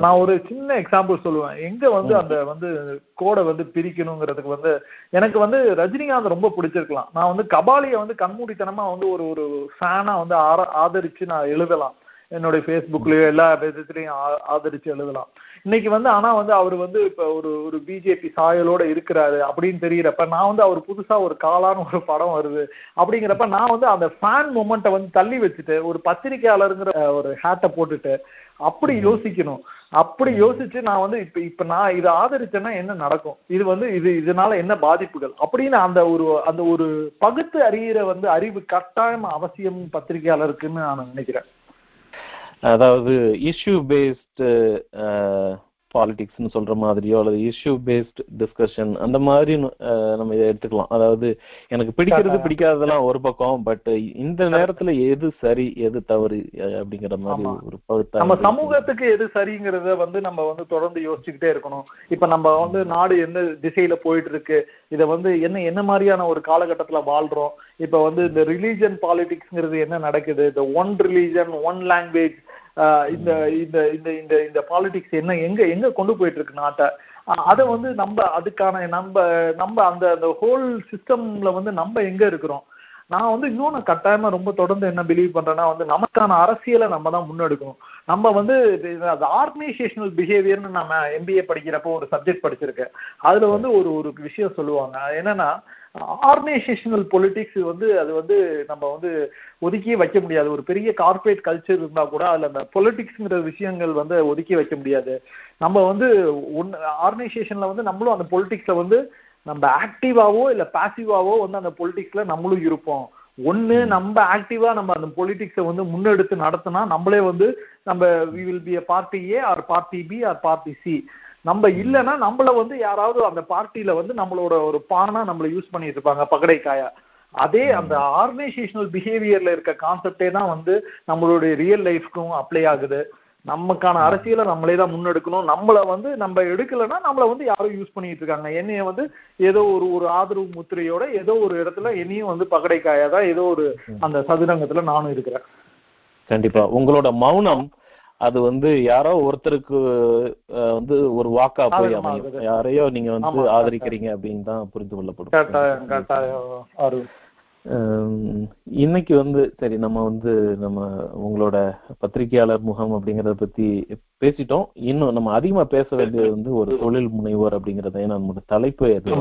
நான் ஒரு சின்ன எக்ஸாம்பிள் சொல்லுவேன். எங்க வந்து அந்த வந்து கோடை வந்து பிரிக்கணுங்கிறதுக்கு வந்து எனக்கு வந்து ரஜினிகாந்த் ரொம்ப பிடிச்சிருக்கலாம். நான் வந்து கபாலியை வந்து கண்மூடித்தனமா வந்து ஒரு ஒரு ஃபேனா வந்து ஆதரிச்சு நான் எழுதலாம். என்னுடைய ஃபேஸ்புக்லயோ எல்லா விதத்துலயும் ஆதரிச்சு எழுதலாம். இன்னைக்கு வந்து ஆனா வந்து அவர் வந்து இப்ப ஒரு ஒரு பிஜேபி சாயலோட இருக்கிறாரு அப்படின்னு தெரியறப்ப நான் வந்து அவர் புதுசா ஒரு காலான்னு ஒரு படம் வருது அப்படிங்கிறப்ப நான் வந்து அந்த ஃபேன் மூமெண்ட்டை வந்து தள்ளி வச்சுட்டு ஒரு பத்திரிகையாளருங்கிற ஒரு ஹேட்டை போட்டுட்டு அப்படி யோசிக்கணும். அப்படி யோசிச்சு நான் வந்து இப்ப இப்ப நான் இதை ஆதரிச்சேன்னா என்ன நடக்கும்? இது வந்து இது இதனால என்ன பாதிப்புகள்? அப்படின்னு அந்த ஒரு அந்த ஒரு பகுத்து அறியிற வந்து அறிவு கட்டாயம் அவசியம் பத்திரிகையாளருக்குன்னு நான் நினைக்கிறேன். அதாவது இஷ்யூ பேஸ்டு பாலிடிக்ஸ்னு சொல்ற மாதிரியோ அல்லது இஷ்யூ பேஸ்ட் டிஸ்கஷன் அந்த மாதிரி நம்ம இதை எடுத்துக்கலாம். அதாவது எனக்கு பிடிக்கிறது பிடிக்காததெல்லாம் ஒரு பக்கம் பட் இந்த நேரத்துல எது சரி எது தவறு அப்படிங்கிற மாதிரி ஒரு நம்ம சமூகத்துக்கு எது சரிங்கிறத வந்து நம்ம வந்து தொடர்ந்து யோசிச்சுக்கிட்டே இருக்கணும். இப்ப நம்ம வந்து நாடு எந்த திசையில போயிட்டு இருக்கு இதை வந்து என்ன என்ன மாதிரியான ஒரு காலகட்டத்துல வாழ்றோம் இப்ப வந்து இந்த ரிலீஜன் பாலிடிக்ஸ்ங்கிறது என்ன நடக்குது இந்த ஒன் ரிலீஜன் ஒன் லாங்குவேஜ் இந்த இந்த இந்த இந்த இந்த பாலிடிக்ஸ் என்ன எங்க எங்க கொண்டு போயிட்டு இருக்கு நாட்டை அதை வந்து நம்ம அதுக்கான நம்ம நம்ம அந்த அந்த ஹோல் சிஸ்டம்ல வந்து நம்ம எங்க இருக்கிறோம்? நான் வந்து இன்னொன்று கட்டாயமா ரொம்ப தொடர்ந்து என்ன பிலீவ் பண்றேன்னா வந்து நமக்கான அரசியலை நம்ம தான் முன்னெடுக்கணும். நம்ம வந்து அது ஆர்கனைசேஷனல் பிஹேவியர்னு நம்ம எம்பிஏ படிக்கிறப்போ ஒரு சப்ஜெக்ட் படிச்சிருக்கேன். அதுல வந்து ஒரு ஒரு விஷயம் சொல்லுவாங்க. என்னன்னா ஆர்கனைசேஷனல் பொலிட்டிக்ஸ் வந்து அது வந்து நம்ம வந்து ஒதுக்கியே வைக்க முடியாது. ஒரு பெரிய கார்பரேட் கல்ச்சர் இருந்தா கூட அதுல அந்த பொலிட்டிக்ஸ்ங்கிற விஷயங்கள் வந்து ஒதுக்கி வைக்க முடியாது. நம்ம வந்து ஒன் ஆர்கனைசேஷன்ல வந்து நம்மளும் அந்த பொலிட்டிக்ஸ்ல வந்து நம்ம ஆக்டிவாவோ இல்ல பாசிவாவோ வந்து அந்த பொலிட்டிக்ஸ்ல நம்மளும் இருப்போம். ஒண்ணு நம்ம ஆக்டிவா நம்ம அந்த பொலிட்டிக்ஸை வந்து முன்னெடுத்து நடத்தினா நம்மளே வந்து நம்ம we will be party A or party B or party C நம்ம இல்லைன்னா நம்மள வந்து யாராவது அந்த பார்ட்டியில வந்து நம்மளோட ஒரு பானா நம்மள யூஸ் பண்ணிட்டு இருப்பாங்க பகடைக்காயா அதே அந்த ஆர்கனைசேஷனல் பிஹேவியர்ல இருக்க கான்செப்டே தான் வந்து நம்மளுடைய ரியல் லைஃப்க்கும் அப்ளை ஆகுது. நமக்கான அரசியலை நம்மளே தான் முன்னெடுக்கணும். நம்மள வந்து நம்ம எடுக்கலைன்னா நம்மள வந்து யாரும் யூஸ் பண்ணிட்டு இருக்காங்க. என்னைய வந்து ஏதோ ஒரு ஒரு ஆதரவு முத்திரையோட ஏதோ ஒரு இடத்துல என்னையும் வந்து பகடைக்காயா தான் ஏதோ ஒரு அந்த சதுரங்கத்துல நானும் இருக்கிறேன். கண்டிப்பா. உங்களோட மௌனம் அது வந்து யாரோ ஒருத்தருக்கு வந்து ஒரு வாக்கா போய் அமையும். யாரையோ நீங்க வந்து ஆதரிக்கிறீங்க அப்படின்னு தான் புரிந்து கொள்ளப்படும். இன்னைக்கு வந்து சரி நம்ம வந்து நம்ம உங்களோட பத்திரிகையாளர் முகம் அப்படிங்கறத பத்தி பேசிட்டோம். இன்னும் நம்ம அதிகமா பேச வேண்டியது வந்து ஒரு தொழில் முனைவோர் அப்படிங்கறத நம்மளோட தலைப்பு அது.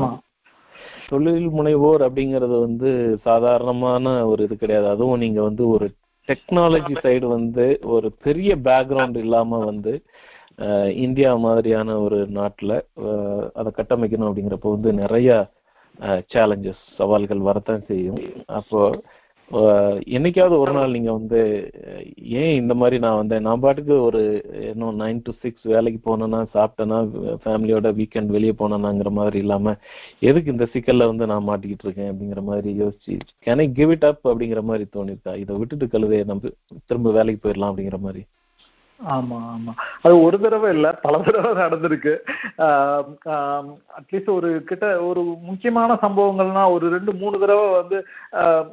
தொழில் முனைவோர் அப்படிங்கறது வந்து சாதாரணமான ஒரு இது கிடையாது. அதுவும் நீங்க வந்து ஒரு டெக்னாலஜி சைடு வந்து ஒரு பெரிய பேக்ரவுண்ட் இல்லாம வந்து இந்தியா மாதிரியான ஒரு நாட்டுல அதை கட்டமைக்கணும் அப்படிங்கிறப்ப வந்து நிறைய சேலஞ்சஸ் சவால்கள் வரத்தான் செய்யும். அப்போ என்னைக்காவது ஒரு நாள் நீங்க வந்து ஏன் இந்த மாதிரி நான் வந்தேன்? நான் பாட்டுக்கு ஒரு இன்னும் நைன் டு சிக்ஸ் வேலைக்கு போனேன்னா சாப்பிட்டேன்னா ஃபேமிலியோட வீக்கெண்ட் வெளியே போனேனாங்கிற மாதிரி இல்லாம எதுக்கு இந்த சிக்கல்ல வந்து நான் மாட்டிக்கிட்டு இருக்கேன் அப்படிங்கிற மாதிரி யோசிச்சு can I give it up அப்படிங்கிற மாதிரி தோணிருக்கா? இதை விட்டுட்டு கழுவே நம்ம திரும்ப வேலைக்கு போயிடலாம் அப்படிங்கிற மாதிரி. ஆமா ஆமா. அது ஒரு தடவை இல்ல பல தடவை நடந்திருக்கு. அட்லீஸ்ட் ஒரு கிட்ட ஒரு முக்கியமான சம்பவங்கள்னா ஒரு ரெண்டு மூணு தடவை வந்து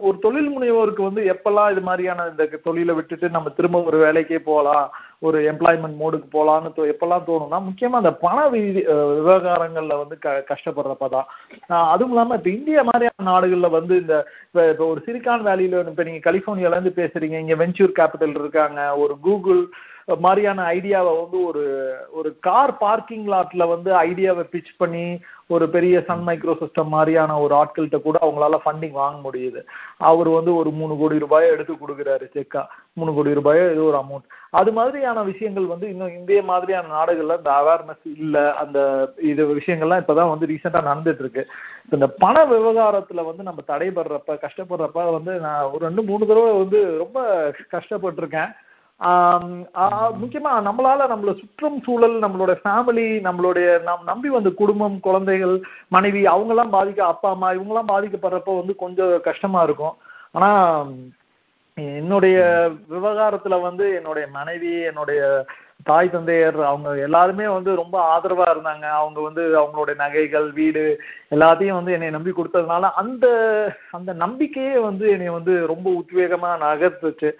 ஒரு தொழில் முனைவோருக்கு வந்து எப்பெல்லாம் இது மாதிரியான இந்த தொழிலை விட்டுட்டு நம்ம திரும்ப ஒரு வேலைக்கே போகலாம் ஒரு எம்ப்ளாய்மெண்ட் மோடுக்கு போகலான்னு எப்பெல்லாம் தோணும்னா முக்கியமா அந்த பண விவகாரங்கள்ல வந்து க கஷ்டப்படுறப்பதான் அதுவும் இல்லாம இப்ப இந்தியா மாதிரியான நாடுகள்ல வந்து இந்த இப்ப ஒரு சிலிகான் வேலியில இப்ப நீங்க கலிபோர்னியால இருந்து பேசுறீங்க இங்க வெஞ்சூர் கேபிட்டல் இருக்காங்க ஒரு கூகுள் மாதிரியான ஐடியாவை வந்து ஒரு ஒரு கார் பார்க்கிங் லாட்ல வந்து ஐடியாவை பிச் பண்ணி ஒரு பெரிய சன் மைக்ரோ சிஸ்டம் மாதிரியான ஒரு ஆட்கள்கிட்ட கூட அவங்களால ஃபண்டிங் வாங்க முடியுது. அவர் வந்து ஒரு மூணு கோடி ரூபாயை எடுத்து கொடுக்குறாரு செக்கா மூணு கோடி ரூபாயோ ஏதோ ஒரு அமௌண்ட் அது மாதிரியான விஷயங்கள் வந்து இன்னும் இந்திய மாதிரியான நாடுகள்ல இந்த அவேர்னஸ் இல்ல அந்த இது விஷயங்கள்லாம் இப்பதான் வந்து ரீசெண்டா நடந்துட்டு இருக்கு இந்த பண விவகாரத்துல வந்து நம்ம தடைபடுறப்ப கஷ்டப்படுறப்ப வந்து நான் ஒரு ரெண்டு மூணு தடவை வந்து ரொம்ப கஷ்டப்பட்டிருக்கேன். முக்கியமா நம்மளால நம்மள சுற்றும் சூழல் நம்மளோட ஃபேமிலி நம்மளுடைய நம் நம்பி வந்த குடும்பம் குழந்தைகள் மனைவி அவங்க எல்லாம் பாதிக்க அப்பா அம்மா இவங்க எல்லாம் பாதிக்கப்படுறப்ப வந்து கொஞ்சம் கஷ்டமா இருக்கும். ஆனா என்னுடைய விவகாரத்துல வந்து என்னுடைய மனைவி என்னுடைய தாய் தந்தையர் அவங்க எல்லாருமே வந்து ரொம்ப ஆதரவா இருந்தாங்க. அவங்க வந்து அவங்களுடைய நகைகள் வீடு எல்லாத்தையும் வந்து என்னை நம்பி கொடுத்ததுனால அந்த அந்த நம்பிக்கையே வந்து என்னை வந்து ரொம்ப உத்வேகமா நகர்த்துச்சு.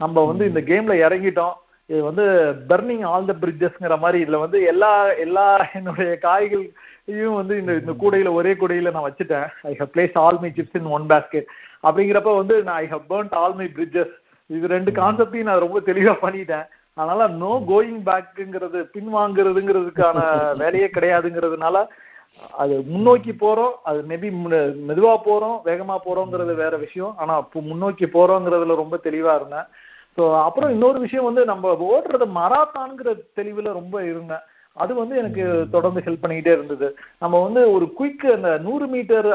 நம்ம வந்து இந்த கேம்ல இறங்கிட்டோம். இது வந்து பர்னிங் ஆல் த பிரிட்ஜஸ்ங்கிற மாதிரி இதுல வந்து எல்லா எல்லா என்னுடைய காய்களையும் வந்து இந்த இந்த கூடையில ஒரே கூடையில நான் வச்சுட்டேன். I have place all my chips in one basket அப்படிங்கிறப்ப வந்து நான் I have burnt all my bridges இது ரெண்டு கான்செப்டையும் நான் ரொம்ப தெளிவா பண்ணிட்டேன். அதனால நோ கோயிங் பேக்குங்கிறது பின்வாங்குறதுங்கிறதுக்கான வேலையே கிடையாதுங்கிறதுனால அது முன்னோக்கி போறோம். அது மேபி மெதுவா போறோம் வேகமா போறோங்கிறது வேற விஷயம். ஆனா முன்னோக்கி போறோங்கிறதுல ரொம்ப தெளிவா இருந்தேன். ஸோ அப்புறம் இன்னொரு விஷயம் வந்து நம்ம ஓடுறது மராத்தான்ங்கிற தெளிவுல ரொம்ப இருந்தேன் அது வந்து எனக்கு தொடர்ந்து ஹெல்ப் பண்ணிக்கிட்டே இருந்தது. நம்ம வந்து ஒரு குயிக் அந்த நூறு மீட்டர்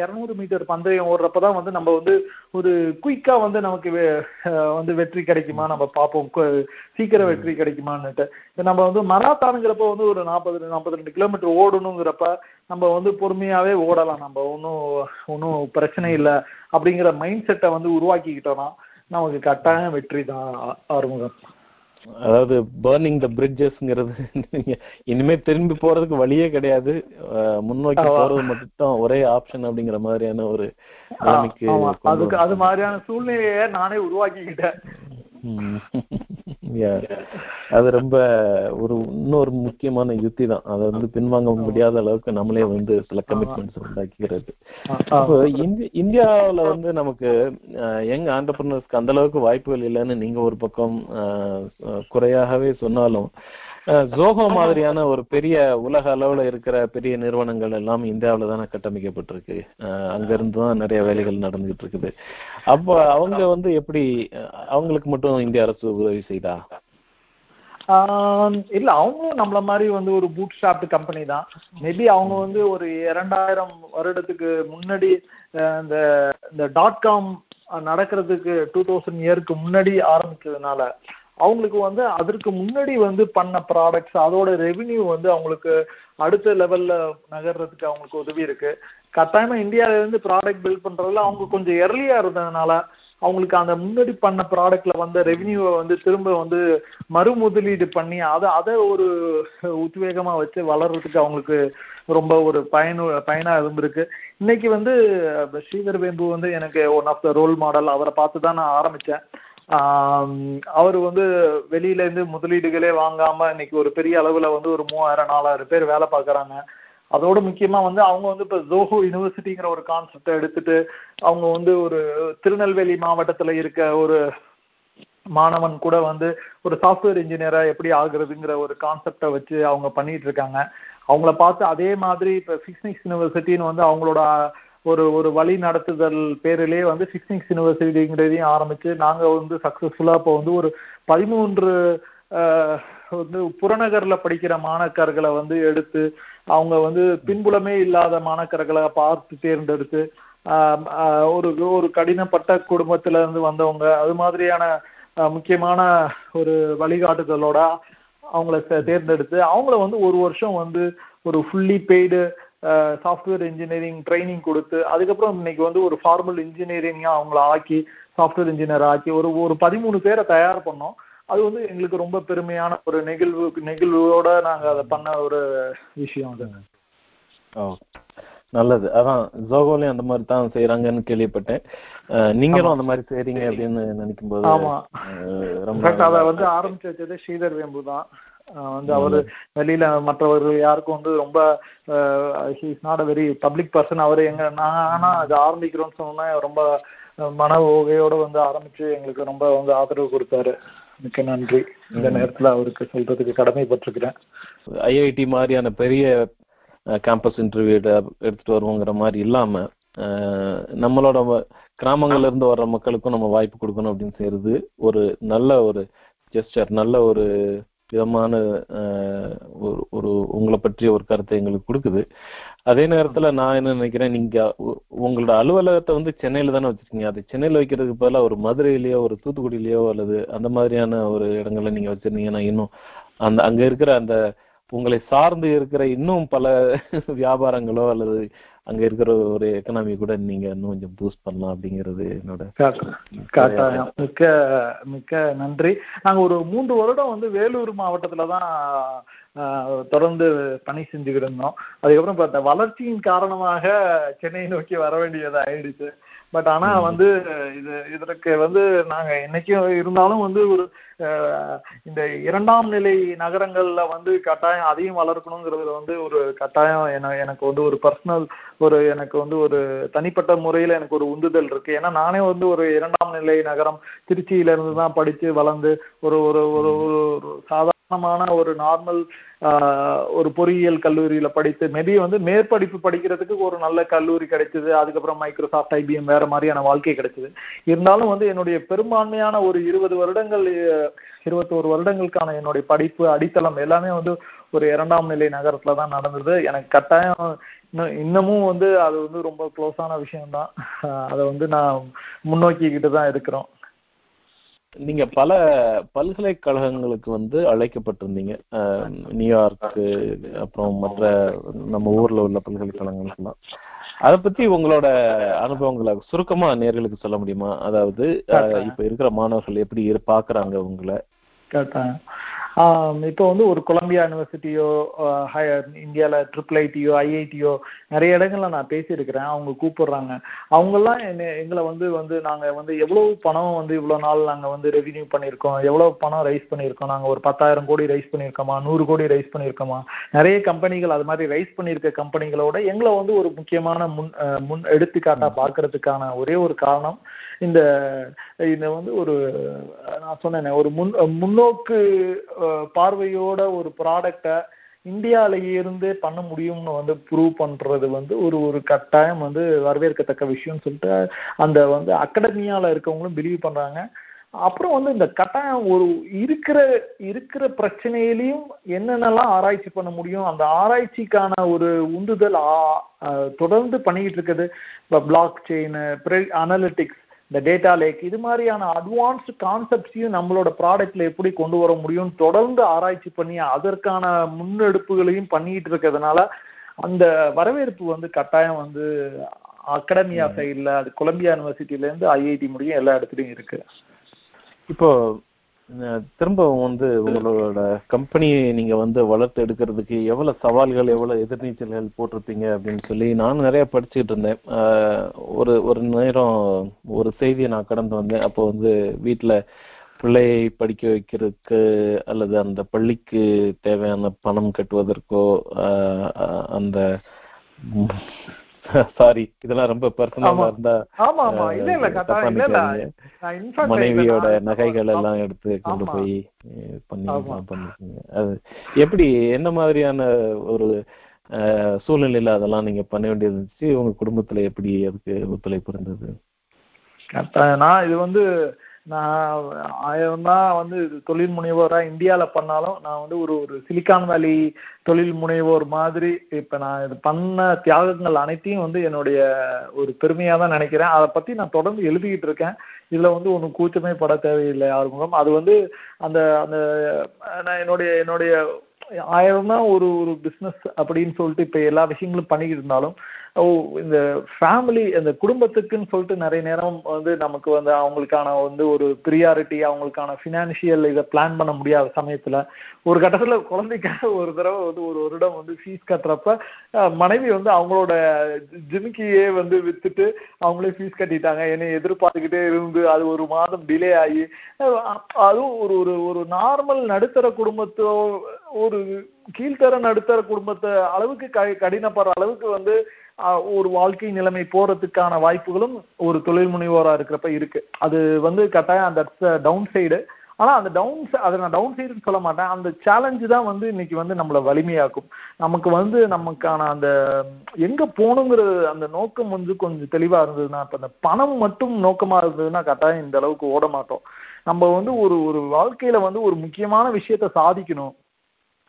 இரநூறு மீட்டர் பந்தயம் ஓடுறப்பதான் வந்து நம்ம வந்து ஒரு குயிக்கா வந்து நமக்கு வந்து வெற்றி கிடைக்குமா? நம்ம பார்ப்போம். சீக்கிரம் வெற்றி கிடைக்குமான்னுட்டு. நம்ம வந்து மராத்தானுங்கிறப்ப வந்து ஒரு நாற்பது நாற்பது ரெண்டு கிலோமீட்டர் ஓடணுங்கிறப்ப நம்ம வந்து பொறுமையாவே ஓடலாம். நம்ம ஒன்றும் ஒன்றும் பிரச்சனை இல்லை. அப்படிங்கிற மைண்ட் செட்டை வந்து உருவாக்கிக்கிட்டோம்னா நமக்கு கட்டாயம் வெற்றி தான் ஆறுமுகம். அதாவது பர்னிங் த பிரிட்ஜஸ்ங்கிறது இனிமே திரும்பி போறதுக்கு வழியே கிடையாது. முன்னோக்கி போறது மட்டும் ஒரே ஆப்ஷன் அப்படிங்கிற மாதிரியான ஒரு அதுக்கு அது மாதிரியான சூழ்நிலையை நானே உருவாக்கிக்கிட்டேன்? அது ரொம்ப ஒரு இன்னொரு முக்கியமான யுத்தி தான். அதை வந்து பின்வாங்க முடியாத அளவுக்கு நம்மளே வந்து சில கமிட்மெண்ட்ஸ் உண்டாக்கிறது. இப்போ இந்தியாவில வந்து நமக்கு யங் ஆண்டர்பிரினர்ஸ்க்கு அந்த அளவுக்கு வாய்ப்புகள் இல்லைன்னு நீங்க ஒரு பக்கம் குறையாகவே சொன்னாலும் ஜோஹோ மாதிரியான ஒரு பெரிய உலக அளவுல இருக்கிற பெரிய நிறுவனங்கள் எல்லாம் இந்தியாவில தானே கட்டமைக்கப்பட்டிருக்கு. அங்க இருந்து தான் நிறைய வேலைகள் நடந்துகிட்டு இருக்குது. அப்ப அவங்க வந்து எப்படி அவங்களுக்கு மட்டும் இந்திய அரசு உதவி செய்தா? இல்ல அவங்களும் நம்மள மாதிரி வந்து ஒரு பூட் ஸ்டாப்ட் கம்பெனி தான். மேபி அவங்க வந்து ஒரு இரண்டாயிரம் வருடத்துக்கு முன்னாடி இந்த இந்த டாட் காம் நடக்கிறதுக்கு டூ தௌசண்ட் இயருக்கு முன்னாடி ஆரம்பிச்சதுனால அவங்களுக்கு வந்து அதற்கு முன்னாடி வந்து பண்ண ப்ராடக்ட்ஸ் அதோட ரெவின்யூ வந்து அவங்களுக்கு அடுத்த லெவல்ல நகர்றதுக்கு அவங்களுக்கு உதவி இருக்கு. கட்டாயமா இந்தியாவிலேருந்து ப்ராடக்ட் பில்ட் பண்றதுல அவங்க கொஞ்சம் எர்லியா இருந்ததுனால அவங்களுக்கு அந்த முன்னாடி பண்ண ப்ராடக்ட்ல வந்த ரெவின்யூவை வந்து திரும்ப வந்து மறு முதலீடு பண்ணி அதை அதை ஒரு உத்வேகமா வச்சு வளர்றதுக்கு அவங்களுக்கு ரொம்ப ஒரு பயனு பயனா இருந்திருக்கு. இன்னைக்கு வந்து ஸ்ரீதர் வேம்பு வந்து எனக்கு one of the role model அவரை பார்த்து தான் நான் ஆரம்பிச்சேன். அவர் வந்து வெளியில இருந்து முதலீடுகளே வாங்காம இன்னைக்கு ஒரு பெரிய அளவுல வந்து ஒரு மூவாயிரம் நாலாயிரம் பேர் வேலை பார்க்குறாங்க. அதோட முக்கியமா வந்து அவங்க வந்து இப்ப ஜோஹோ யூனிவர்சிட்டிங்கிற ஒரு கான்செப்டை எடுத்துட்டு அவங்க வந்து ஒரு திருநெல்வேலி மாவட்டத்துல இருக்க ஒரு மாணவன் கூட வந்து ஒரு சாஃப்ட்வேர் இன்ஜினியரா எப்படி ஆகுறதுங்கிற ஒரு கான்செப்டை வச்சு அவங்க பண்ணிட்டு இருக்காங்க. அவங்கள பார்த்து அதே மாதிரி இப்ப பிக்னிக்ஸ் யூனிவர்சிட்டின்னு வந்து அவங்களோட ஒரு ஒரு வழி நடத்துதல் பேரிலே வந்து ஃபிக்ஸிங்ஸ் யூனிவர்சிட்டிங்கிறதையும் ஆரம்பிச்சு நாங்க வந்து சக்சஸ்ஃபுல்லா இப்போ வந்து ஒரு பதிமூன்று வந்து புறநகர்ல படிக்கிற மாணக்கர்களை வந்து எடுத்து அவங்க வந்து பின்புலமே இல்லாத மாணக்கர்களை பார்த்து தேர்ந்தெடுத்து ஒரு ஒரு கடினப்பட்ட குடும்பத்துல இருந்து வந்தவங்க அது மாதிரியான முக்கியமான ஒரு வழிகாட்டுதலோட அவங்கள தேர்ந்தெடுத்து அவங்கள வந்து ஒரு வருஷம் வந்து ஒரு fully paid software engineering training கொடுத்து அதுக்கப்புறம் இன்னைக்கு வந்து ஒரு ஃபார்மல் இன்ஜினியரிங்காக அவங்கள ஆக்கி சாஃப்ட்வேர் இன்ஜினியர் ஆக்கி ஒரு ஒரு பதிமூணு பேரை தயார் பண்ணோம். அது வந்து எங்களுக்கு ரொம்ப பெருமையான ஒரு நெகிழ்வு நெகிழ்வோட நாங்க அதை பண்ண ஒரு விஷயம் அது. ஓ நல்லது. அதான் ஜோகோலையும் அந்த மாதிரி தான் செய்யறாங்கன்னு கேள்விப்பட்டேன். நீங்களும் அந்த மாதிரி செய்றீங்க அப்படின்னு நினைக்கும் போது ஆமா அதை வந்து ஆரம்பிச்சு வச்சது ஸ்ரீதர் வேம்பு தான். வந்து அவரு வெளியில மற்றவர்கள் யாருக்கும் வந்து ரொம்ப is not a very public person அவரு எங்க நான் ஆனா அது ஆரம்பிக்கிறோம்னு சொன்னா ரொம்ப மன ஓகையோட வந்து ஆரம்பிச்சு எங்களுக்கு ரொம்ப வந்து ஆதரவு கொடுத்தாரு. மிக்க நன்றி. இந்த நேரத்துல அவருக்கு சொல்றதுக்கு கடமைப்பட்டிருக்கிறேன். ஐஐடி மாதிரியான பெரிய கேம்பஸ் இன்டர்வியூ எடுத்துட்டு வருவோங்கிற மாதிரி இல்லாம அஹ், நம்மளோட கிராமங்கள்ல இருந்து வர்ற மக்களுக்கும் நம்ம வாய்ப்பு கொடுக்கணும் அப்படின்னு செய்யறது ஒரு நல்ல ஒரு ஜெஸ்டர் நல்ல ஒரு விதமான ஒரு ஒரு உங்களை பற்றிய ஒரு கருத்தை எங்களுக்கு கொடுக்குது. அதே நேரத்துல நான் என்ன நினைக்கிறேன் நீங்க உ- உங்களோட அலுவலகத்தை வந்து சென்னையில தானே வச்சிருக்கீங்க. அது சென்னையில வைக்கிறதுக்கு பதிலா ஒரு மதுரையிலயோ ஒரு தூத்துக்குடியிலயோ அல்லது அந்த மாதிரியான ஒரு இடங்கள்ல நீங்க வச்சிருந்தீங்கன்னா இன்னும் அந்த அங்க இருக்கிற அந்த உங்களை சார்ந்து இருக்கிற இன்னும் பல வியாபாரங்களோ அல்லது அங்க இருக்கிற ஒரு எக்கனாமி கூட நீங்க இன்னும் கொஞ்சம் பூஸ்ட் பண்ணலாம் அப்படிங்கிறது என்னோட மிக்க மிக்க நன்றி. நாங்க ஒரு மூன்று வருடம் வந்து வேலூர் மாவட்டத்துல தான் ஆஹ், தொடர்ந்து பணி செஞ்சுக்கிட்டு இருந்தோம். அதுக்கப்புறம் பார்த்தா வளர்ச்சியின் காரணமாக சென்னை நோக்கி வர வேண்டியது ஆயிடுச்சு. பட் ஆனா வந்து இது இதற்கு வந்து நாங்க என்னைக்கும் இருந்தாலும் வந்து ஒரு இந்த இரண்டாம் நிலை நகரங்கள்ல வந்து கட்டாயம் அதையும் வளர்க்கணுங்கிறதுல வந்து ஒரு கட்டாயம். என எனக்கு வந்து ஒரு பர்சனல் ஒரு எனக்கு வந்து ஒரு தனிப்பட்ட முறையில எனக்கு ஒரு உந்துதல் இருக்கு. ஏன்னா நானே வந்து ஒரு இரண்டாம் நிலை நகரம் திருச்சியில இருந்து தான் படிச்சு வளர்ந்து ஒரு ஒரு ஒரு ஒரு சாதாரணமான ஒரு நார்மல் ஒரு பொறியியல் கல்லூரியில படித்து மேபி வந்து மேற்படிப்பு படிக்கிறதுக்கு ஒரு நல்ல கல்லூரி கிடைச்சது அதுக்கப்புறம் மைக்ரோசாஃப்ட் ஐபிஎம் வேற மாதிரியான வாழ்க்கை கிடைச்சது. இருந்தாலும் வந்து என்னுடைய பெரும்பான்மையான ஒரு இருபது வருடங்கள் இருபத்தோரு வருடங்களுக்கான என்னுடைய படிப்பு அடித்தளம் எல்லாமே வந்து ஒரு இரண்டாம் நிலை நகரத்துல தான் நடந்தது. எனக்கு கட்டாயம் இன்னும் இன்னமும் வந்து அது வந்து ரொம்ப க்ளோஸான விஷயம்தான். அதை வந்து நான் முன்னோக்கிக்கிட்டு தான் இருக்கிறோம். நீங்க பல பல்கலைக்கழகங்களுக்கு வந்து அழைக்கப்பட்டிருந்தீங்க. நியூயார்க்கு அப்புறம் மற்ற நம்ம ஊர்ல உள்ள பல்கலைக்கழகங்களுக்கெல்லாம். அதை பத்தி உங்களோட அனுபவங்களை சுருக்கமா நேர்களுக்கு சொல்ல முடியுமா? அதாவது இப்ப இருக்கிற மாணவர்கள் எப்படி பாக்குறாங்க உங்களை? இப்போ வந்து ஒரு கொலம்பியா யூனிவர்சிட்டியோ இந்தியாவில் ட்ரிபிள் ஐடியோ ஐஐடியோ நிறைய இடங்கள்ல நான் பேசியிருக்கிறேன். அவங்க கூப்பிடுறாங்க. அவங்கெல்லாம் என்ன எங்களை வந்து வந்து நாங்கள் வந்து எவ்வளவு பணம் வந்து இவ்வளோ நாள் நாங்கள் வந்து ரெவின்யூ பண்ணியிருக்கோம் எவ்வளவு பணம் ரைஸ் பண்ணியிருக்கோம் நாங்கள் ஒரு பத்தாயிரம் கோடி ரைஸ் பண்ணியிருக்கோமா நூறு கோடி ரைஸ் பண்ணியிருக்கோமா? நிறைய கம்பெனிகள் அது மாதிரி ரைஸ் பண்ணியிருக்க கம்பெனிகளோட எங்களை வந்து ஒரு முக்கியமான முன் முன் எடுத்துக்காட்டா பார்க்கறதுக்கான ஒரே ஒரு காரணம் இந்த இந்த வந்து ஒரு நான் சொன்னேனே ஒரு முன் முன்னோக்கு பார்வையோட ஒரு ப்ராடக்டை இந்தியாவிலேயே இருந்தே பண்ண முடியும்னு வந்து ப்ரூவ் பண்ணுறது வந்து ஒரு ஒரு கட்டாயம் வந்து வரவேற்கத்தக்க விஷயம்னு சொல்லிட்டு அந்த வந்து அகடமியால இருக்கவங்களும் பிலீவ் பண்ணுறாங்க அப்புறம் வந்து இந்த கட்டாயம் ஒரு இருக்கிற இருக்கிற பிரச்சனையிலையும் என்னென்னலாம் ஆராய்ச்சி பண்ண முடியும் அந்த ஆராய்ச்சிக்கான ஒரு உந்துதல் தொடர்ந்து பண்ணிக்கிட்டு இருக்குது. இப்போ பிளாக் செயின் அனலிட்டிக்ஸ் இந்த டேட்டா லேக் இது மாதிரியான அட்வான்ஸ்டு கான்செப்ட்ஸையும் நம்மளோட ப்ராடக்ட்ல எப்படி கொண்டு வர முடியும் தொடர்ந்து ஆராய்ச்சி பண்ணி அதற்கான முன்னெடுப்புகளையும் பண்ணிட்டு இருக்கிறதுனால அந்த வரவேற்பு வந்து கட்டாயம் வந்து அகாடமியா சைடில் அது கொலம்பியா யூனிவர்சிட்டில இருந்து ஐஐடி முடியும் எல்லா இடத்துலையும் இருக்கு. இப்போ அஹ், திரும்பவும் வந்து உங்களோட கம்பெனியை நீங்க வந்து வளர்த்து எடுக்கிறதுக்கு எவ்வளவு சவால்கள் எவ்வளவு எதிர்நீச்சல்கள் போட்டிருப்பீங்க அப்படின்னு சொல்லி நானும் நிறைய படிச்சுக்கிட்டு இருந்தேன். ஒரு ஒரு நேரம் ஒரு செய்தியை நான் கடந்து வந்தேன். அப்போ வந்து வீட்டுல பிள்ளையை படிக்க வைக்கிறதுக்கு அல்லது அந்த பள்ளிக்கு தேவையான பணம் கட்டுவதற்கோ அந்த சாரி இதெல்லாம் ரொம்ப பர்சனலா ஆமா. இருந்தா மனைவியோட நகைகள் எல்லாம் எடுத்து கொண்டு. போய் பண்ணி. பண்ணிருக்கீங்க அது எப்படி என்ன மாதிரியான ஒரு சூழ்நிலையில அதெல்லாம் நீங்க பண்ண வேண்டியது இருந்துச்சு உங்க குடும்பத்துல எப்படி அதுக்கு ஒத்துழைப்பு இருந்தது நான் இது வந்து நான் ஆயிரம்னா வந்து தொழில் முனைவோரா இந்தியாவில் பண்ணாலும் நான் வந்து ஒரு ஒரு சிலிக்கான் வேலி தொழில் முனைவோர் மாதிரி இப்ப நான் இது பண்ண தியாகங்கள் அனைத்தையும் வந்து என்னுடைய ஒரு பெருமையா தான் நினைக்கிறேன். அதை பத்தி நான் தொடர்ந்து எழுதிக்கிட்டு இருக்கேன். இதுல வந்து ஒன்றும் கூச்சமே பட தேவையில்லை ஆறுமுகம் அது வந்து அந்த அந்த நான் என்னுடைய என்னுடைய ஆயிரம் தான் ஒரு ஒரு பிஸ்னஸ் அப்படின்னு சொல்லிட்டு இப்ப எல்லா விஷயங்களும் பண்ணிக்கிட்டு இருந்தாலும் இந்த ஃபேமிலி இந்த குடும்பத்துக்குன்னு சொல்லிட்டு நிறைய நேரம் வந்து நமக்கு வந்து அவங்களுக்கான வந்து ஒரு ப்ரியாரிட்டி அவங்களுக்கான ஃபினான்ஷியல் இதை பிளான் பண்ண முடியாத சமயத்துல ஒரு கட்டத்துல குழந்தைக்காக ஒரு தடவை வந்து ஒரு வருடம் வந்து ஃபீஸ் கட்டுறப்ப மனைவி வந்து அவங்களோட ஜிமிக்கியே வந்து வித்துட்டு அவங்களே ஃபீஸ் கட்டிட்டாங்க. என்னை எதிர்பார்த்துக்கிட்டே இருந்து அது ஒரு மாதம் டிலே ஆகி அதுவும் ஒரு ஒரு ஒரு நார்மல் நடுத்தர குடும்பத்தோ ஒரு கீழ்த்தர நடுத்தர குடும்பத்தை அளவுக்கு க கடினப்படுற அளவுக்கு வந்து ஒரு வாழ்க்கை நிலைமை போறதுக்கான வாய்ப்புகளும் ஒரு தொழில் முனைவோரா இருக்கிறப்ப இருக்கு. அது வந்து கட்டாயம் அந்த டவுன் சைடு ஆனா அந்த டவுன் அதை நான் டவுன் சைடுன்னு சொல்ல மாட்டேன். அந்த சேலஞ்சு தான் வந்து இன்னைக்கு வந்து நம்மளை வலிமையாக்கும். நமக்கு வந்து நமக்கான அந்த எங்க போகணுங்கிற அந்த நோக்கம் வந்து கொஞ்சம் தெளிவா இருந்ததுன்னா இப்ப அந்த பணம் மட்டும் நோக்கமா இருந்ததுன்னா கட்டாயம் இந்த அளவுக்கு ஓட மாட்டோம். நம்ம வந்து ஒரு ஒரு வாழ்க்கையில வந்து ஒரு முக்கியமான விஷயத்த சாதிக்கணும்.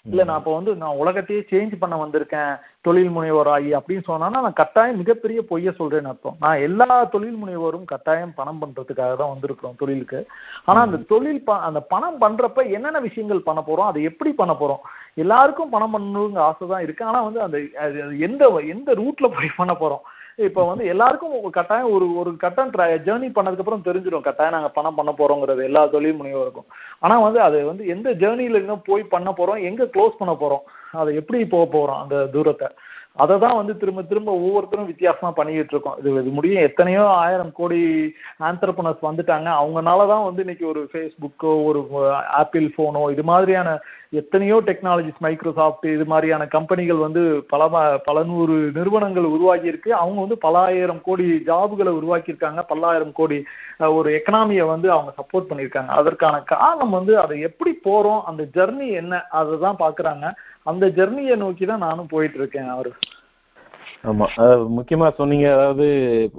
இல்ல நான் இப்ப வந்து நான் உலகத்தையே சேஞ்ச் பண்ண வந்திருக்கேன் தொழில் முனைவோர் ஆகி அப்படின்னு சொன்னா நான் கட்டாயம் மிகப்பெரிய பொய்ய சொல்றேன்னு அர்த்தம். நான் எல்லா தொழில் முனைவோரும் கட்டாயம் பணம் பண்றதுக்காக தான் வந்திருக்கிறோம் தொழிலுக்கு. ஆனா அந்த தொழில் ப அந்த பணம் பண்றப்ப என்னென்ன விஷயங்கள் பண்ண போறோம் அதை எப்படி பண்ண போறோம்? எல்லாருக்கும் பணம் பண்ணணுங்க ஆசை தான் இருக்கு. ஆனா வந்து அந்த எந்த எந்த ரூட்ல போய் பண்ண போறோம்? இப்ப வந்து எல்லாருக்கும் ஒரு கட்டாயம் ஒரு ஒரு கட்டம் ஜேர்னி பண்ணதுக்கு அப்புறம் தெரிஞ்சிடும். கட்டாயம் நாங்க பணம் பண்ண போறோங்கிறது எல்லா தொழில் முனைவோருக்கும். ஆனா வந்து அது வந்து எந்த ஜேர்னில இன்னும் போய் பண்ண போறோம் எங்க க்ளோஸ் பண்ண போறோம் அதை எப்படி போக போறோம் அந்த தூரத்தை. அதை தான் வந்து திரும்ப திரும்ப ஒவ்வொருத்தரும் வித்தியாசமா பண்ணிக்கிட்டு இருக்கோம். இது இது முடியும் எத்தனையோ ஆயிரம் கோடி ஆண்டர்பனர்ஸ் வந்துட்டாங்க. அவங்கனால தான் வந்து இன்னைக்கு ஒரு ஃபேஸ்புக்கோ ஒரு ஆப்பிள் ஃபோனோ இது மாதிரியான எத்தனையோ டெக்னாலஜிஸ் மைக்ரோசாஃப்ட் இது மாதிரியான கம்பெனிகள் வந்து பல பல நூறு நிறுவனங்கள் உருவாகி இருக்கு அவங்க வந்து பல ஆயிரம் கோடி ஜாபுகளை உருவாக்கியிருக்காங்க. பல்லாயிரம் கோடி ஒரு எக்கனாமியை வந்து அவங்க சப்போர்ட் பண்ணியிருக்காங்க. அதற்கான காரணம் வந்து அதை எப்படி போறோம் அந்த ஜெர்னி என்ன அதை தான் பாக்குறாங்க. அந்த ஜெர்னியை நோக்கி தான் நானும் போயிட்டு இருக்கேன் அவரு. ஆமா. முக்கியமா சொன்னீங்க அதாவது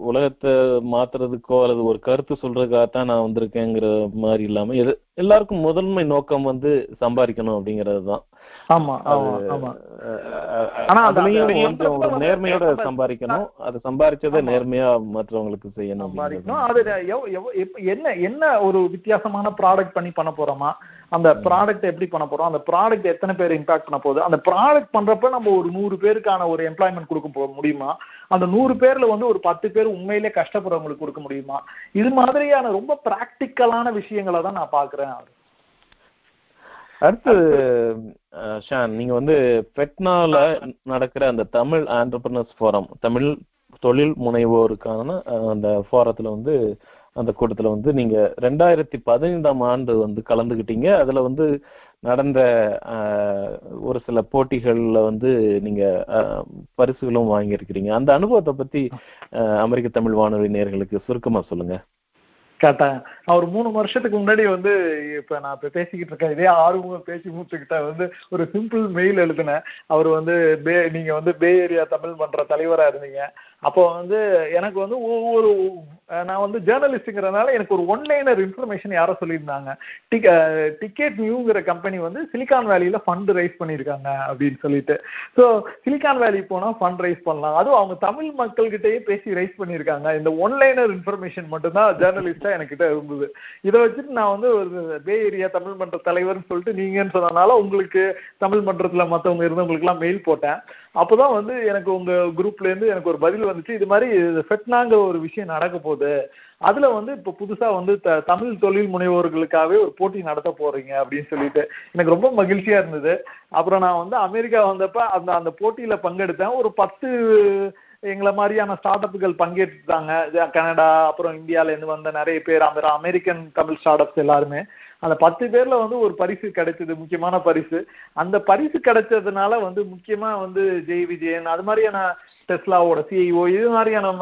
உலகத்தை மாத்துறதுக்கோ அல்லது ஒரு கருத்து சொல்றதுக்காகத்தான் நான் வந்திருக்கேங்கிற மாதிரி இல்லாம எது எல்லாருக்கும் முதன்மை நோக்கம் வந்து சம்பாதிக்கணும் அப்படிங்கிறது தான் ஆமா ஆமா. ஆனா ஒரு நேர்மையோட சம்பாதிக்கணும். அது சம்பாதிச்சதை நேர்மையா மற்றவங்களுக்கு செய்யணும் சம்பாதிக்கணும். அது என்ன என்ன ஒரு வித்தியாசமான ப்ராடக்ட் பண்ணி பண்ண போறோமா? அந்த ப்ராடக்ட் எப்படி பண்ண போறோம்? அந்த ப்ராடக்ட் எத்தனை பேர் இம்பாக்ட் பண்ண போகுது? அந்த ப்ராடக்ட் பண்றப்ப நம்ம ஒரு நூறு பேருக்கான ஒரு எம்ப்ளாய்மெண்ட் கொடுக்க போ முடியுமா? அந்த நூறு பேர்ல வந்து ஒரு பத்து பேர் உண்மையிலே கஷ்டப்படுறவங்களுக்கு கொடுக்க முடியுமா? இது மாதிரியான ரொம்ப பிராக்டிக்கலான விஷயங்களை தான் நான் பாக்குறேன் அடுத்து ஷான் நீங்க வந்து பெட்னால நடக்கிற அந்த தமிழ் ஆண்டர்பிரினர்ஸ் ஃபோரம் தமிழ் தொழில் முனைவோருக்கான அந்த ஃபோரத்துல வந்து அந்த கூட்டத்துல வந்து நீங்க ரெண்டாயிரத்தி பதினைந்தாம் ஆண்டு வந்து கலந்துகிட்டீங்க. அதுல வந்து நடந்த ஒரு சில போட்டிகள்ல வந்து நீங்க பரிசுகளும் வாங்கியிருக்கிறீங்க. அந்த அனுபவத்தை பத்தி அமெரிக்க தமிழ் வானொலி நேர்களுக்கு சுருக்கமா சொல்லுங்க. கேட்டேன் அவர் மூணு வருஷத்துக்கு முன்னாடி வந்து இப்ப நான் இப்ப பேசிக்கிட்டு இருக்கேன். இதே ஆர்வமா பேசி மூச்சுக்கிட்ட வந்து ஒரு சிம்பிள் மெயில் எழுதினேன். அவர் வந்து பே நீங்க வந்து பே ஏரியா தமிழ் பண்ணுற தலைவரா இருந்தீங்க. அப்போ வந்து எனக்கு வந்து ஒவ்வொரு நான் வந்து ஜேர்னலிஸ்ட்ங்கிறதுனால எனக்கு ஒரு ஒன்லைனர் இன்ஃபர்மேஷன் யாரோ சொல்லியிருந்தாங்க. டிக்கெட் நியூங்கிற கம்பெனி வந்து சிலிகான் வேலியில ஃபண்ட் ரைஸ் பண்ணியிருக்காங்க அப்படின்னு சொல்லிட்டு. ஸோ சிலிகான் வேலி போனால் ஃபண்ட் ரைஸ் பண்ணலாம். அதுவும் அவங்க தமிழ் மக்கள்கிட்டயே பேசி ரைஸ் பண்ணியிருக்காங்க. இந்த ஒன்லைனர் இன்ஃபர்மேஷன் மட்டும்தான் ஜேர்னலிஸ்டாக எனக்கிட்ட இருந்தது. இதை வச்சுட்டு நான் வந்து ஒரு பே ஏரியா தமிழ் மன்ற தலைவர்னு சொல்லிட்டு நீங்கன்னு சொன்னதுனால உங்களுக்கு தமிழ் மன்றத்தில் மற்றவங்க இருந்தவங்களுக்குலாம் மெயில் போட்டேன். அப்போதான் வந்து எனக்கு உங்கள் குரூப்லேருந்து எனக்கு ஒரு பதில் வந்துச்சு. இது மாதிரி ஃபெட்னாங்கிற ஒரு விஷயம் நடக்க போகுது. அதுல வந்து இப்ப புதுசா வந்து தமிழ் தொழில் முனைவோர்களுக்காகவே ஒரு போட்டி நடத்த போறீங்க அப்படின்னு சொல்லிட்டு எனக்கு ரொம்ப மகிழ்ச்சியா இருந்தது. அப்புறம் நான் வந்து அமெரிக்கா வந்தப்ப அந்த அந்த போட்டியில பங்கெடுத்தேன். ஒரு பத்து எங்களை மாதிரியான ஸ்டார்ட் அப்புகள் பங்கேற்றுட்டாங்க. கனடா அப்புறம் இந்தியால இருந்து வந்த நிறைய பேர் அந்த அமெரிக்கன் தமிழ் ஸ்டார்ட் அப்ஸ் எல்லாருமே. அந்த பத்து பேர்ல வந்து ஒரு பரிசு கிடைச்சது முக்கியமான பரிசு. அந்த பரிசு கிடைச்சதுனால வந்து முக்கியமா வந்து ஜெய் விஜயன் அது மாதிரியான டெஸ்லாவோட சிஇஓ இது மாதிரியான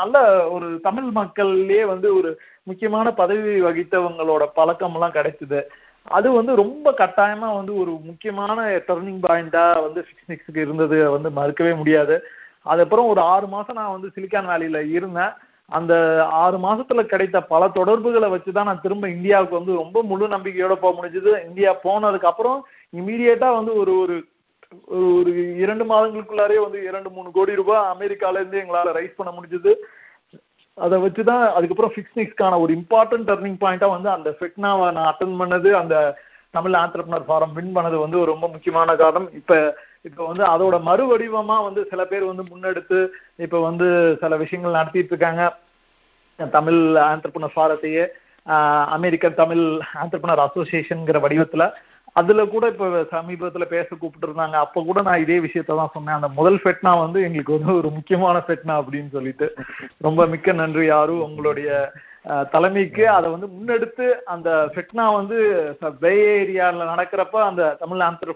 நல்ல ஒரு தமிழ் மக்கள்லயே வந்து ஒரு முக்கியமான பதவி வகித்தவங்களோட பழக்கம் எல்லாம் கிடைச்சது. அது வந்து ரொம்ப கட்டாயமா வந்து ஒரு முக்கியமான டர்னிங் பாயிண்டா வந்து ஃபிக்ஸ்னிக்ஸுக்கு இருந்தது வந்து மறுக்கவே முடியாது. அதுக்கப்புறம் ஒரு ஆறு மாசம் நான் வந்து சிலிக்கான் வேலியில இருந்தேன். அந்த ஆறு மாசத்துல கிடைத்த பல தொடர்புகளை வச்சுதான் நான் திரும்ப இந்தியாவுக்கு வந்து ரொம்ப முழு நம்பிக்கையோட போக முடிஞ்சது. இந்தியா போனதுக்கு அப்புறம் இமீடியட்டா வந்து ஒரு ஒரு ஒரு இரண்டு மாதங்களுக்குள்ளாரே வந்து இரண்டு மூணு கோடி ரூபாய் அமெரிக்கால இருந்து எங்களால ரைஸ் பண்ண முடிஞ்சது. அதை வச்சுதான் அதுக்கப்புறம் ஃபிக்ஸ்னிக்ஸ்க்கான ஒரு இம்பார்ட்டன்ட் டர்னிங் பாயிண்டா வந்து அந்த ஃபெக்னாவை நான் அட்டன் பண்ணது அந்த தமிழ் ஆண்டர்பனர் ஃபாரம் வின் பண்ணது வந்து ரொம்ப முக்கியமான காரணம். இப்போ இப்ப வந்து அதோட மறு வடிவமா வந்து சில பேர் வந்து முன்னெடுத்து இப்ப வந்து சில விஷயங்கள் நடத்திட்டு இருக்காங்க. தமிழ் ஆண்டர்பனர் ஃபாரத்தையே அமெரிக்கன் தமிழ் ஆண்டர்பனர் அசோசியேஷன்ங்கிற வடிவத்துல அதுல கூட இப்ப சமீபத்துல பேச கூப்பிட்டு இருந்தாங்க. அப்ப கூட நான் இதே விஷயத்த தான் சொன்னேன். அந்த முதல் ஃபெட்னா வந்து எங்களுக்கு வந்து ஒரு முக்கியமான ஃபெட்னா அப்படின்னு சொல்லிட்டு. ரொம்ப மிக்க நன்றி யாரும் உங்களுடைய தலைமைக்கு அதை வந்து முன்னெடுத்து அந்த ஃபெட்னா வந்து பே ஏரியாவில் நடக்கிறப்ப அந்த தமிழ் ஆந்தர்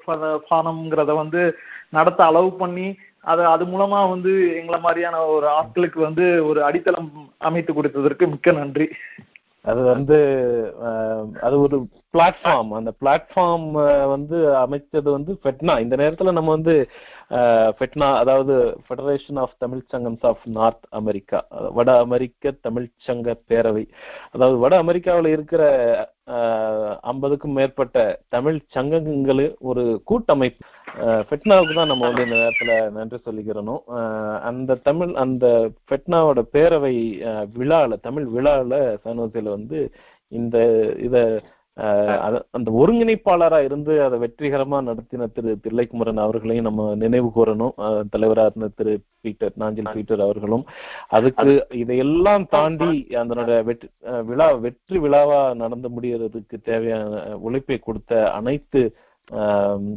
ஃபானம்ங்கிறத வந்து நடத்த அளவு பண்ணி அதை அது மூலமா வந்து எங்களை மாதிரியான ஒரு ஆட்களுக்கு வந்து ஒரு அடித்தளம் அமைத்து கொடுத்ததற்கு மிக்க நன்றி. அது வந்து அது ஒரு பிளாட்ஃபார்ம் அந்த பிளாட்ஃபார்ம் வந்து அமைச்சது வந்து ஃபெட்னா இந்த நேரத்துல நம்ம வந்து ஃபெட்னா அதாவது Federation of Tamil Sangams of North America வட அமெரிக்க தமிழ் சங்க பேரவை. அதாவது வட அமெரிக்காவில் இருக்கிற ஐம்பதுக்கும் மேற்பட்ட தமிழ் சங்கங்கள் ஒரு கூட்டமைப்பு. ஃபெட்னாவுக்கு தான் நம்ம வந்து இந்த நேரத்துல நன்றி சொல்லிக்கிறணும். அந்த தமிழ் அந்த ஃபெட்னாவோட பேரவை அஹ், விழால தமிழ் விழால சானோசில வந்து இந்த இத அந்த ஒருங்கிணைப்பாளரா இருந்து அதை வெற்றிகரமா நடத்தின திரு தில்லைக்குமரன் அவர்களையும் நம்ம நினைவு கூறணும். தலைவரா இருந்த திரு பீட்டர் நாஞ்சில் பீட்டர் அவர்களும். அதுக்கு இதையெல்லாம் தாண்டி அதனோட வெற்றி விழா வெற்றி விழாவா நடந்து முடியறதுக்கு தேவையான உழைப்பை கொடுத்த அனைத்து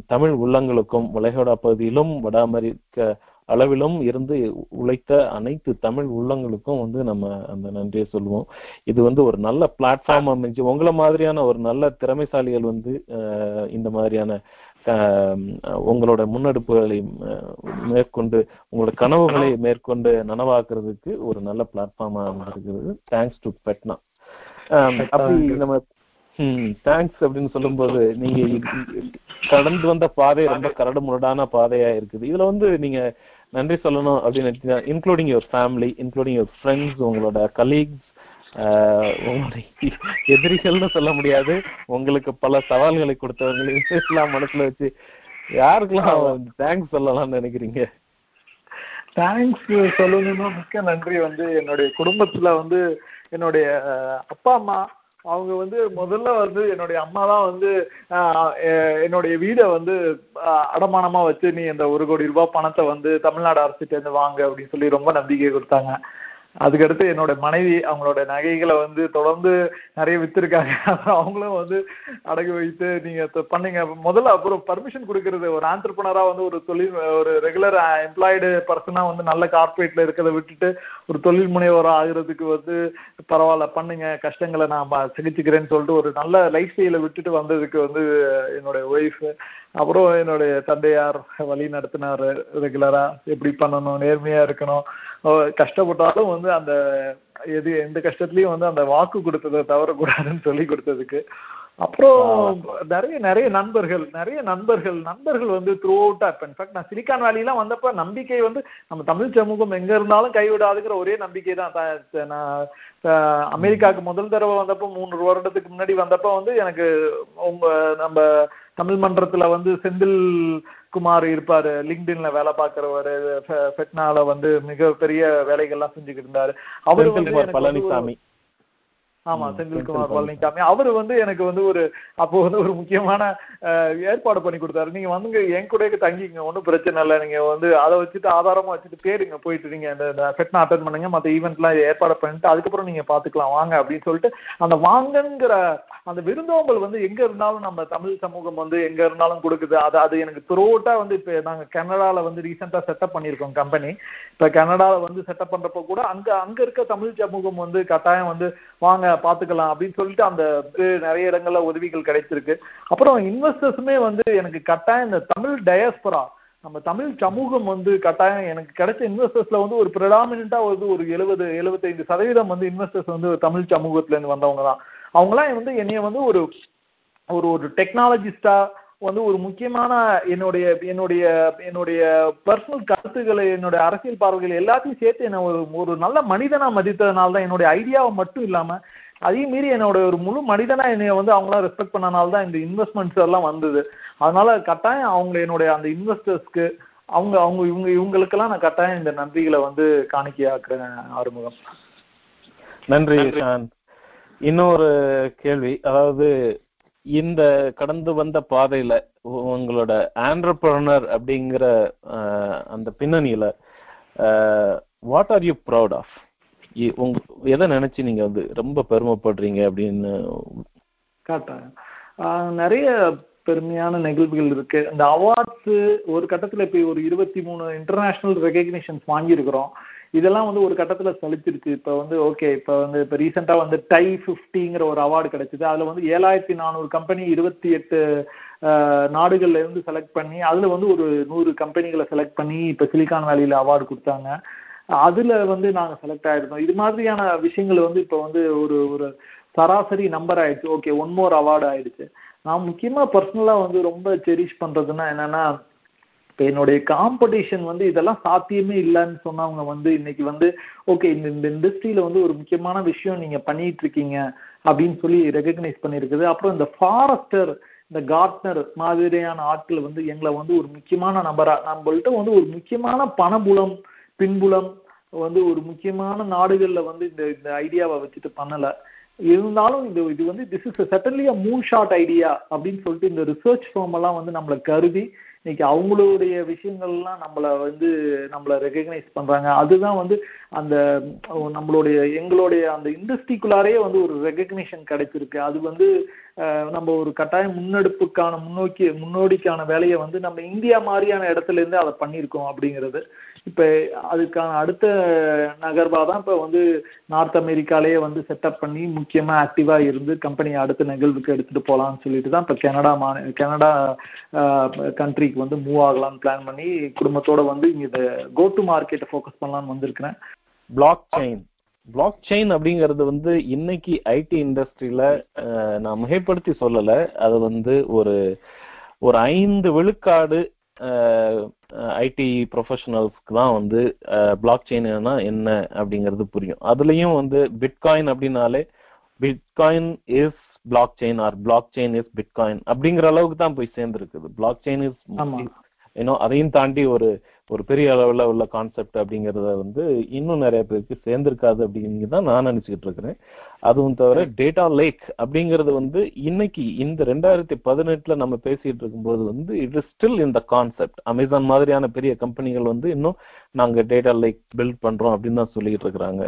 தமிழ் உள்ளங்களுக்கும் வளைகுடா பகுதியிலும் வட அமெரிக்க அளவிலும் இருந்து உழைத்த அனைத்து தமிழ் உள்ளங்களுக்கும் வந்து நம்ம அந்த நன்றியை சொல்லுவோம். இது வந்து ஒரு நல்ல பிளாட்ஃபார்ம் அமைஞ்சு உங்களை மாதிரியான ஒரு நல்ல திறமைசாலிகள் வந்து இந்த மாதிரியான உங்களோட முன்னெடுப்புகளை மேற்கொண்டு உங்களோட கனவுகளை மேற்கொண்டு நனவாக்குறதுக்கு ஒரு நல்ல பிளாட்ஃபார்மா அமைஞ்சிருக்கிறது தேங்க்ஸ் டு பெட்னா அப்படி நம்ம தேங்க்ஸ் அப்படின்னு சொல்லும்போது நீங்க கடந்து வந்த பாதை ரொம்ப கரடு முரடான பாதையா இருக்குது. இதுல வந்து நீங்க நன்றி சொல்லணும் அப்படின்னு including your family including your friends உங்களோட கலீக்ஸ் உங்களுடைய எதிரிகள்னு சொல்ல முடியாது. உங்களுக்கு பல சவால்களை கொடுத்தவங்களையும் மனசுல வச்சு யாருக்கெல்லாம் தேங்க்ஸ் சொல்லலாம்னு நினைக்கிறீங்க? தேங்க்ஸ் சொல்லணும்னா மிக்க நன்றி வந்து என்னுடைய குடும்பத்துல வந்து என்னுடைய அப்பா அம்மா அவங்க வந்து முதல்ல வந்து என்னுடைய அம்மா தான் வந்து என்னுடைய வீடை வந்து அடமானமா வச்சு நீ இந்த ஒரு கோடி ரூபாய் பணத்தை வந்து தமிழ்நாடு அரசுகிட்ட இருந்து வாங்க அப்படின்னு சொல்லி ரொம்ப நம்பிக்கை கொடுத்தாங்க. அதுக்கடுத்து என்னோட மனைவி அவங்களோட நகைகளை வந்து தொடர்ந்து நிறைய வித்திருக்காங்க. அவங்களும் வந்து அடகு வைத்து நீங்க த- முதல்ல அப்புறம் பர்மிஷன் கொடுக்கறது ஒரு ஆண்டர்பனரா வந்து ஒரு தொழில் ஒரு ரெகுலர் எம்ப்ளாய்டு பர்சனா வந்து நல்ல கார்பரேட்ல இருக்கிறத விட்டுட்டு ஒரு தொழில் முனைவராக ஆகுறதுக்கு வந்து பரவாயில்ல பண்ணுங்க கஷ்டங்களை நான் சகிச்சுக்கிறேன்னு சொல்லிட்டு ஒரு நல்ல லைஃப் ஸ்டைலை விட்டுட்டு வந்ததுக்கு வந்து என்னுடைய ஒய்ஃப் அப்புறம் என்னுடைய தந்தையார் வழி நடத்தினார் ரெகுலரா எப்படி பண்ணணும் நேர்மையா இருக்கணும். கஷ்டப்பட்டாலும் வந்து அந்த எது எந்த கஷ்டத்துலயும் வந்து அந்த வாக்கு கொடுத்ததை தவறக்கூடாதுன்னு சொல்லி கொடுத்ததுக்கு. அப்புறம் நிறைய நிறைய நண்பர்கள் நிறைய நண்பர்கள் நண்பர்கள் வந்து த்ரூ அவுட்டா இப்ப இன்ஃபேக்ட் நான் சிலிக்கான் வேலிலாம் வந்தப்ப நம்பிக்கை வந்து நம்ம தமிழ் சமூகம் எங்க இருந்தாலும் கைவிடாதுங்கிற ஒரே நம்பிக்கை தான். நான் அமெரிக்காவுக்கு முதல் தடவை வந்தப்போ மூன்று வருடத்துக்கு முன்னாடி வந்தப்போ வந்து எனக்கு உங்க நம்ம தமிழ் மன்றத்துல வந்து செந்தில் குமார் இருப்பாரு. லிங்க்டின்ல வேலை பார்க்கறவரு ஃபெ- ஃபெட்னால வந்து மிகப்பெரிய வேலைகள்லாம் செஞ்சுக்கிட்டு இருந்தாரு. அவர் வந்து பழனிசாமி ஆமா செந்தில்குமார் செந்தில் பழனிசாமி அவர் வந்து எனக்கு வந்து ஒரு அப்போ வந்து ஒரு முக்கியமான ஏற்பாடு பண்ணி கொடுத்தாரு. நீங்க வந்துங்க என் கூட தங்கிங்க ஒன்றும் பிரச்சனை இல்லை. நீங்க வந்து அதை வச்சுட்டு ஆதாரமா வச்சுட்டு பேருங்க போயிட்டு நீங்க இந்த ஃபெட்னா அட்டன் பண்ணுங்க. மற்ற ஈவெண்ட்லாம் ஏற்பாடு பண்ணிட்டு அதுக்கப்புறம் நீங்க பாத்துக்கலாம் வாங்க அப்படின்னு சொல்லிட்டு அந்த வாங்கங்கிற அந்த விருந்தோம்பல் வந்து எங்க இருந்தாலும் நம்ம தமிழ் சமூகம் வந்து எங்க இருந்தாலும் கொடுக்குது. அது அது எனக்கு த்ரோட்டா வந்து இப்ப நாங்க கனடால வந்து ரீசெண்டா செட்டப் பண்ணியிருக்கோம் கம்பெனி இப்ப கனடால வந்து செட்டப் பண்றப்ப கூட அங்க அங்க இருக்க தமிழ் சமூகம் வந்து கட்டாயம் வந்து வாங்க பாத்துக்கலாம் அப்படின்னு சொல்லிட்டு அந்த நிறைய இடங்கள்ல உதவிகள் கிடைச்சிருக்கு. அப்புறம் இன்வெஸ்டர்ஸுமே வந்து எனக்கு கட்டாயம் இந்த தமிழ் டயஸ்பரா நம்ம தமிழ் சமூகம் வந்து கட்டாயம் எனக்கு கிடைச்ச இன்வெஸ்டர்ஸ்ல வந்து ஒரு ப்ரிடாமினா வந்து ஒரு எழுபது எழுபத்தைந்து சதவீதம் வந்து இன்வெஸ்டர்ஸ் வந்து தமிழ் சமூகத்துல இருந்து வந்தவங்க தான். அவங்களாம் வந்து என்னைய வந்து ஒரு ஒரு ஒரு டெக்னாலஜிஸ்டா வந்து ஒரு முக்கியமான என்னுடைய என்னுடைய என்னுடைய பர்சனல் கருத்துக்களை என்னுடைய அரசியல் பார்வைகள் எல்லாத்தையும் சேர்த்து என்ன ஒரு ஒரு நல்ல மனிதனா மதித்ததுனால தான் என்னுடைய ஐடியாவை மட்டும் இல்லாம அதையும் மீறி என்னோட ஒரு முழு மனிதனா என்னைய வந்து அவங்களாம் ரெஸ்பெக்ட் பண்ணனால தான் இந்த இன்வெஸ்ட்மெண்ட்ஸ் எல்லாம் வந்தது. அதனால கட்டாயம் அவங்க என்னுடைய அந்த இன்வெஸ்டர்ஸ்க்கு அவங்க அவங்க இவங்க இவங்களுக்கெல்லாம் நான் கட்டாயம் இந்த நன்றிகளை வந்து காணிக்கையாக்குறேன் ஆறுமுகம். நன்றி இன்னொரு கேள்வி அதாவது இந்த கடந்து வந்த பாதையில உங்களோட ஆண்டர்பிரனர் அப்படிங்கிற அந்த பின்னணியில what are you proud of உங்க எதை நினைச்சு நீங்க வந்து ரொம்ப பெருமைப்படுறீங்க அப்படின்னு? காட்டாங்க நிறைய பெருமையான நிகழ்வுகள் இருக்கு. இந்த அவார்ட்ஸ் ஒரு கட்டத்துல இப்ப ஒரு இருபத்தி மூணு இன்டர்நேஷனல் ரெகக்னிஷன்ஸ் வாங்கியிருக்கிறோம். இதெல்லாம் வந்து ஒரு கட்டத்துல சலிச்சிருச்சு. இப்ப வந்து ஓகே இப்ப வந்து இப்ப ரீசெண்டா வந்து டை ஃபிஃப்டிங்கிற ஒரு அவார்டு கிடைச்சது. அதுல வந்து ஏழாயிரத்தி நானூறு கம்பெனி இருபத்தி எட்டு நாடுகள்ல இருந்து செலக்ட் பண்ணி அதுல வந்து ஒரு நூறு கம்பெனிகளை செலக்ட் பண்ணி இப்ப சிலிகான் வேலியில அவார்டு கொடுத்தாங்க. அதுல வந்து நாங்க செலக்ட் ஆயிருந்தோம். இது மாதிரியான விஷயங்கள் வந்து இப்ப வந்து ஒரு ஒரு சராசரி நம்பர் ஆயிடுச்சு. ஓகே ஒன் மோர் அவார்டு ஆயிடுச்சு. நான் முக்கியமா பர்சனலா வந்து ரொம்ப செரிஷ் பண்றதுன்னா என்னன்னா இப்போ என்னுடைய காம்படிஷன் வந்து இதெல்லாம் சாத்தியமே இல்லைன்னு சொன்னவங்க வந்து இன்னைக்கு வந்து ஓகே இந்த இந்த இண்டஸ்ட்ரியில வந்து ஒரு முக்கியமான விஷயம் நீங்க பண்ணிட்டு இருக்கீங்க அப்படின்னு சொல்லி ரெகக்னைஸ் பண்ணியிருக்குது. அப்புறம் இந்த ஃபாரஸ்டர் இந்த கார்ட்னர் மாதிரியான ஆட்கள் வந்து எங்களை வந்து ஒரு முக்கியமான நபரா நம்மள்கிட்ட வந்து ஒரு முக்கியமான பணபுலம் பின்புலம் வந்து ஒரு முக்கியமான நாடுகளில் வந்து இந்த இந்த ஐடியாவை வச்சுட்டு பண்ணல. இருந்தாலும் இது இது வந்து this is suddenly a moonshot idea அப்படின்னு சொல்லிட்டு இந்த ரிசர்ச் ஃபார்ம் எல்லாம் வந்து நம்மளை கருதி இன்னைக்கு அவங்களுடைய விஷயங்கள்லாம் நம்மளை வந்து நம்மளை ரெகக்னைஸ் பண்றாங்க. அதுதான் வந்து அந்த நம்மளுடைய எங்களுடைய அந்த இண்டஸ்ட்ரிக்குள்ளாரே வந்து ஒரு ரெகக்னிஷன் கிடைச்சிருக்கு. அது வந்து நம்ம ஒரு கட்டாய முன்னெடுப்புக்கான முன்னோக்கி முன்னோடிக்கான வேலையை வந்து நம்ம இந்தியா மாதிரியான இடத்துல இருந்து அதை பண்ணியிருக்கோம் அப்படிங்கிறது. இப்போ அதுக்கான அடுத்த நகர்வாக தான் இப்போ வந்து நார்த் அமெரிக்காலேயே வந்து செட்டப் பண்ணி முக்கியமாக ஆக்டிவாக இருந்து கம்பெனியை அடுத்த நிகழ்வுக்கு எடுத்துகிட்டு போகலாம்னு சொல்லிட்டு தான் இப்போ கனடா மா கனடா கண்ட்ரிக்கு வந்து மூவ் ஆகலாம்னு பிளான் பண்ணி குடும்பத்தோடு வந்து இங்கே இந்த கோ டு மார்க்கெட்டை ஃபோக்கஸ் பண்ணலான்னு வந்திருக்கிறேன். பிளாக் செயின் பிளாக் செயின் அப்படிங்கிறது வந்து இன்னைக்கு ஐடி இண்டஸ்ட்ரியில நான் மிகைப்படுத்தி சொல்லல. அது வந்து ஒரு ஒரு ஐந்து விழுக்காடு ஐடி ப்ரொஃபஷனல்ஸ்க்கு தான் வந்து பிளாக் செயின்னா என்ன அப்படிங்கிறது புரியும். அதுலயும் வந்து பிட்காயின் அப்படின்னாலே bitcoin is block chain or block chain is bitcoin அப்படிங்கிற அளவுக்கு தான் போய் சேர்ந்துருக்குது. பிளாக் செயின் இஸ் ஏன்னோ அதையும் தாண்டி ஒரு ஒரு பெரிய அளவுல உள்ள கான்செப்ட் அப்படிங்கறத வந்து இன்னும் நிறைய பேருக்கு சேர்ந்திருக்காது அப்படின்னு தான் நான் நினைச்சுக்கிட்டு இருக்கிறேன். அதுவும் தவிர டேட்டா லேக் அப்படிங்கிறது வந்து இன்னைக்கு இந்த ரெண்டாயிரத்தி பதினெட்டுல நம்ம பேசிட்டு இருக்கும்போது வந்து இட் இஸ் ஸ்டில் இந்த கான்செப்ட் அமேசான் மாதிரியான பெரிய கம்பெனிகள் வந்து இன்னும் நாங்க டேட்டா லேக் பில்ட் பண்றோம் அப்படின்னு தான் சொல்லிட்டு இருக்கிறாங்க.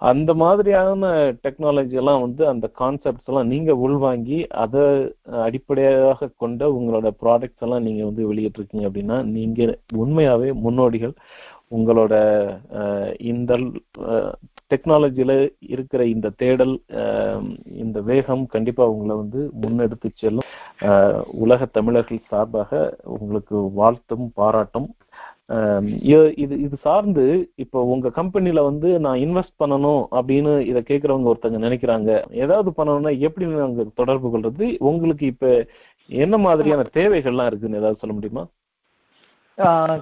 அந்த மாதிரியான டெக்னாலஜி எல்லாம் வந்து அந்த கான்செப்ட்ஸ் எல்லாம் நீங்க உள்வாங்கி அதை அடிப்படையாக கொண்ட உங்களோட ப்ராடக்ட்ஸ் எல்லாம் நீங்க வந்து வெளியிட்டிருக்கீங்க அப்படின்னா நீங்க உண்மையாவே முன்னோடிகள். உங்களோட இந்த டெக்னாலஜியில இருக்கிற இந்த தேடல் இந்த வேகம் கண்டிப்பா உங்களை வந்து முன்னெடுத்து செல்லும். உலக தமிழர்கள் சார்பாக உங்களுக்கு வாழ்த்தும் பாராட்டும். இது இது சார்ந்து இப்போ உங்க கம்பெனில வந்து நான் இன்வெஸ்ட் பண்ணணும் அப்படின்னு இதை கேட்கறவங்க ஒருத்தங்க நினைக்கிறாங்க. ஏதாவது பண்ணணும்னா எப்படி நாங்க தொடர்பு கொள்றது? உங்களுக்கு இப்ப என்ன மாதிரியான தேவைகள்லாம் இருக்குன்னு ஏதாவது சொல்ல முடியுமா?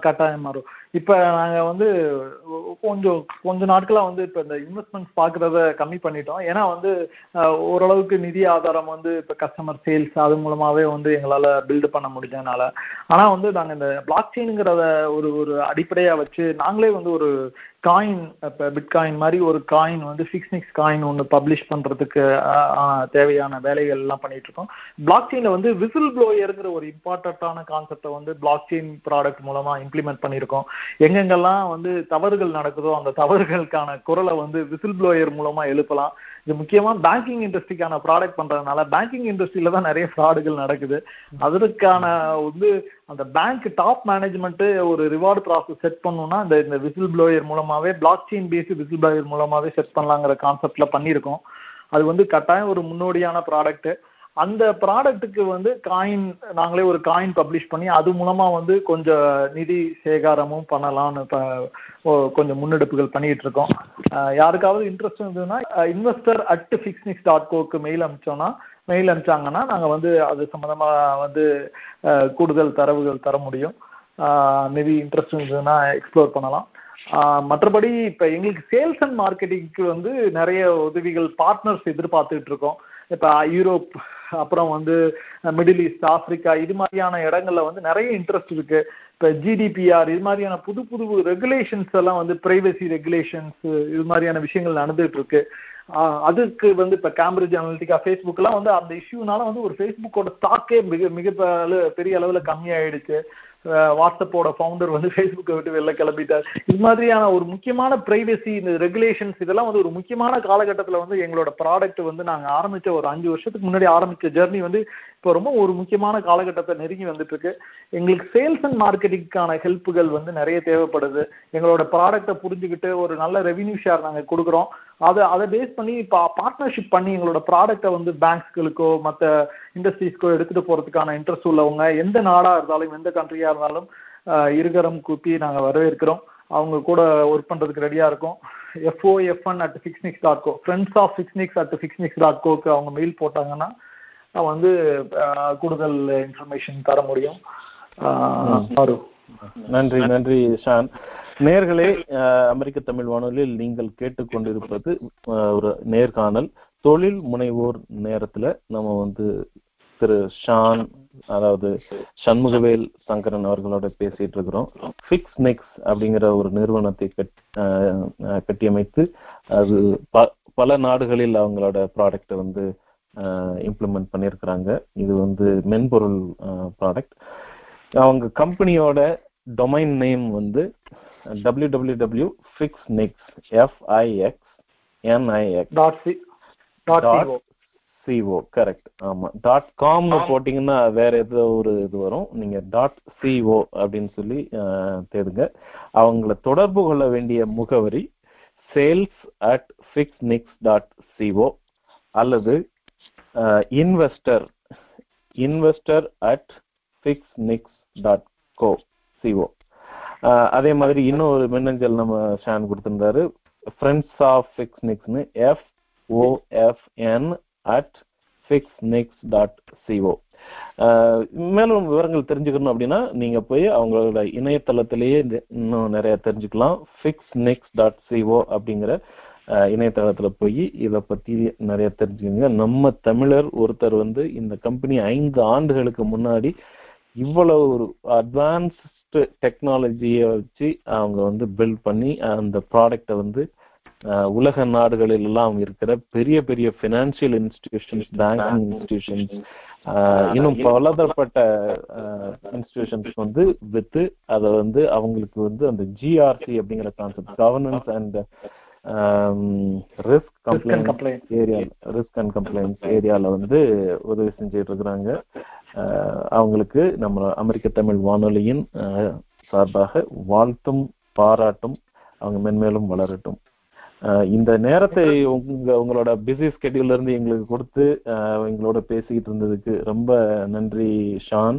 கட்டாயம் மாறும். இப்ப நாங்க வந்து கொஞ்சம் கொஞ்ச நாட்களா வந்து இப்ப இந்த இன்வெஸ்ட்மெண்ட்ஸ் பாக்குறத கம்மி பண்ணிட்டோம். ஏன்னா வந்து ஓரளவுக்கு நிதி ஆதாரம் வந்து இப்ப கஸ்டமர் சேல்ஸ் அது மூலமாவே வந்து எங்களால பில்டு பண்ண முடிஞ்சதுனால. ஆனா வந்து நாங்க இந்த பிளாக் செயின்ங்கிறத ஒரு ஒரு அடிப்படையா வச்சு நாங்களே வந்து ஒரு காயின் இப்போ பிட்காயின் மாதிரி ஒரு காயின் வந்து ஃபிக்ஸ்னிக்ஸ் காயின் ஒன்று பப்ளிஷ் பண்ணுறதுக்கு தேவையான வேலைகள் எல்லாம் பண்ணிட்டு இருக்கோம். பிளாக் செயினில் வந்து விசில் ப்ளோயருங்கிற ஒரு இம்பார்ட்டண்ட்டான கான்செப்டை வந்து பிளாக் செயின் ப்ராடக்ட் மூலமாக இம்ப்ளிமெண்ட் பண்ணியிருக்கோம். எங்கெங்கெல்லாம் வந்து தவறுகள் நடக்குதோ அந்த தவறுகளுக்கான குரலை வந்து விசில் ப்ளோயர் மூலமாக எழுப்பலாம். இது முக்கியமாக பேங்கிங் இண்டஸ்ட்ரிக்கான ப்ராடக்ட் பண்ணுறதுனால பேங்கிங் இண்டஸ்ட்ரியில தான் நிறைய ஃப்ராடுகள் நடக்குது. அதற்கான வந்து அந்த பேங்க் டாப் மேனேஜ்மெண்ட்டு ஒரு ரிவார்டு ப்ராசஸ் செட் பண்ணணும்னா இந்த இந்த விசில் ப்ளோயர் மூலமாகவே block chain based whistle blower மூலமாகவே செட் பண்ணலாங்கிற கான்செப்டில் பண்ணியிருக்கோம். அது வந்து கட்டாயம் ஒரு முன்னோடியான ப்ராடக்ட்டு அந்த ப்ராடக்ட்டுக்கு வந்து காயின் நாங்களே ஒரு காயின் பப்ளிஷ் பண்ணி அது மூலமாக வந்து கொஞ்சம் நிதி சேகாரமும் பண்ணலாம்னு இப்போ கொஞ்சம் முன்னெடுப்புகள் பண்ணிகிட்டு இருக்கோம். யாருக்காவது இன்ட்ரெஸ்ட் இருந்ததுன்னா இன்வெஸ்டர் அட் ஃபிக்ஸ்னிக்ஸ் டாட் கோக்கு மெயில் அனுப்பிச்சோன்னா மெயில் அனுப்பிச்சாங்கன்னா நாங்கள் வந்து அது சம்மந்தமாக வந்து கூடுதல் தரவுகள் தர முடியும். நிதி இன்ட்ரெஸ்ட் இருந்ததுன்னா எக்ஸ்ப்ளோர் பண்ணலாம். மற்றபடி இப்போ எங்களுக்கு சேல்ஸ் அண்ட் மார்க்கெட்டிங்க்கு வந்து நிறைய உதவிகள் பார்ட்னர்ஸ் எதிர்பார்த்துட்டு இருக்கோம். இப்போ யூரோப் அப்புறம் வந்து மிடில் ஈஸ்ட் ஆப்பிரிக்கா இது மாதிரியான இடங்கள்ல வந்து நிறைய இன்ட்ரெஸ்ட் இருக்கு. இப்போ ஜிடிபிஆர் இது மாதிரியான புது புது ரெகுலேஷன்ஸ் எல்லாம் வந்து பிரைவசி ரெகுலேஷன்ஸ் இது மாதிரியான விஷயங்கள் நடந்துட்டு இருக்கு. அதுக்கு வந்து இப்போ கேம்பிரிட்ஜ் அனலிட்டிக்கா ஃபேஸ்புக்லாம் வந்து அந்த இஷ்யூனால வந்து ஒரு ஃபேஸ்புக்கோட ஸ்டாக்கே மிக மிக பெரிய அளவில் கம்மியாயிடுச்சு. வாட்ஸ்அப்போட ஃபவுண்டர் வந்து ஃபேஸ்புக்கை விட்டு வெளில கிளம்பிட்டார். இது மாதிரியான ஒரு முக்கியமான பிரைவசி இந்த ரெகுலேஷன்ஸ் இதெல்லாம் வந்து ஒரு முக்கியமான காலகட்டத்தில் வந்து எங்களோட ப்ராடக்ட் வந்து நாங்கள் ஆரம்பித்த ஒரு அஞ்சு வருஷத்துக்கு முன்னாடி ஆரம்பித்த ஜெர்னி வந்து இப்போ ரொம்ப ஒரு முக்கியமான காலகட்டத்தை நெருங்கி வந்துட்டுருக்கு. எங்களுக்கு சேல்ஸ் அண்ட் மார்க்கெட்டிங்க்கான ஹெல்ப்புகள் வந்து நிறைய தேவைப்படுது. எங்களோட ப்ராடக்ட்டை புரிஞ்சுக்கிட்டு ஒரு நல்ல ரெவின்யூ ஷேர் நாங்கள் கொடுக்குறோம். அதை அதை பேஸ் பண்ணி இப்போ பார்ட்னர்ஷிப் பண்ணி எங்களோட ப்ராடக்ட்டை வந்து பேங்க்ஸ்களுக்கோ மற்ற இண்டஸ்ட்ரீஸ்க்கோ எடுத்துகிட்டு போகிறதுக்கான இன்ட்ரெஸ்ட் உள்ளவங்க எந்த நாடாக இருந்தாலும் எந்த கண்ட்ரியாக இருந்தாலும் இருகரம் கூப்பி நாங்கள் வரவேற்கிறோம். அவங்க கூட ஒர்க் பண்ணுறதுக்கு ரெடியாக இருக்கோம். FOFN at Fixnix dot co friends of Fixnix at Fixnix dot கோக்கு அவங்க மெயில் போட்டாங்கன்னா வந்து கூடுதல் இன்ஃபர்மேஷன் தர முடியும். நன்றி நன்றி ஷான் நேர்களே அமெரிக்க தமிழ் வானொலியில் நீங்கள் கேட்டுக்கொண்டிருப்பது ஒரு நேர்காணல். தொழில் முனைவோர் நேரத்துல நம்ம வந்து திரு ஷான் அதாவது சண்முகவேல் சங்கரன் அவர்களோட பேசிட்டு இருக்கிறோம் ஃபிக்ஸ் நெக்ஸ் அப்படிங்கிற ஒரு நிறுவனத்தை கட்டியமைத்து அது பல நாடுகளில் அவங்களோட ப்ராடக்டை வந்து இம்ப்ளிமெண்ட் பண்ணியிருக்கிறாங்க. இது வந்து மென்பொருள் ப்ராடக்ட் அவங்க கம்பெனியோட டொமைன் நேம் வந்து W W W Fixnix FIX NIX dot C dot CO correct ஆமா. டாட் காம்னு போட்டீங்கன்னா வேற ஏதோ ஒரு இது வரும். நீங்க டாட் சிஓ அப்படின்னு சொல்லி தேடுங்க. அவங்கள தொடர்பு கொள்ள வேண்டிய முகவரி sales at Fixnix dot CO அல்லது investor investor at Fixnix dot co CO அதே மாதிரி இன்னொரு மின்னஞ்சல் நம்ம ஷான் கொடுத்திருந்தாரு. ஃப்ரெண்ட்ஸ் ஆஃப் ஃபிக்ஸ் நிக்ஸ்னு F OFN at Fixnix dot CO மேலும் விவரங்கள் தெரிஞ்சுக்கணும் அப்படின்னா நீங்க போய் அவங்களோட இணையதளத்திலேயே இன்னும் நிறைய தெரிஞ்சுக்கலாம். ஃபிக்ஸ் நெக்ஸ் டாட் சிஓ அப்படிங்கிற இணையதளத்துல போய் இதை பத்தி நிறைய தெரிஞ்சுக்கோங்க. நம்ம தமிழர் ஒருத்தர் வந்து இந்த கம்பெனி ஐந்து ஆண்டுகளுக்கு முன்னாடி இவ்வளவு ஒரு அட்வான்ஸ் அட்வான்ஸ்டு டெக்னாலஜியை வச்சு அவங்க வந்து பில்ட் பண்ணி அந்த ப்ராடக்டை வந்து உலக நாடுகளில் எல்லாம் இருக்கிற பெரிய பெரிய பினான்சியல் இன்ஸ்டிடியூஷன்ஸ் பேங்கிங் இன்ஸ்டிடியூஷன்ஸ் இன்னும் பலதரப்பட்ட இன்ஸ்டிடியூஷன்ஸ் வந்து வித்து அதை வந்து அவங்களுக்கு வந்து அந்த ஜிஆர்சி அப்படிங்கிற concept governance and risk complaint area risk and complaints ஏரியால வந்து உதவி செஞ்சுட்டு இருக்கிறாங்க. அவங்களுக்கு நம்ம அமெரிக்க தமிழ் வானொலியின் சார்பாக வாழ்த்தும் பாராட்டும் அவங்க மென்மேலும் வளரட்டும். இந்த நேரத்தை உங்க உங்களோட பிஸி ஸ்கெடியூல்ல இருந்து எங்களுக்கு கொடுத்து எங்களோட பேசிக்கிட்டு இருந்ததுக்கு ரொம்ப நன்றி ஷான்.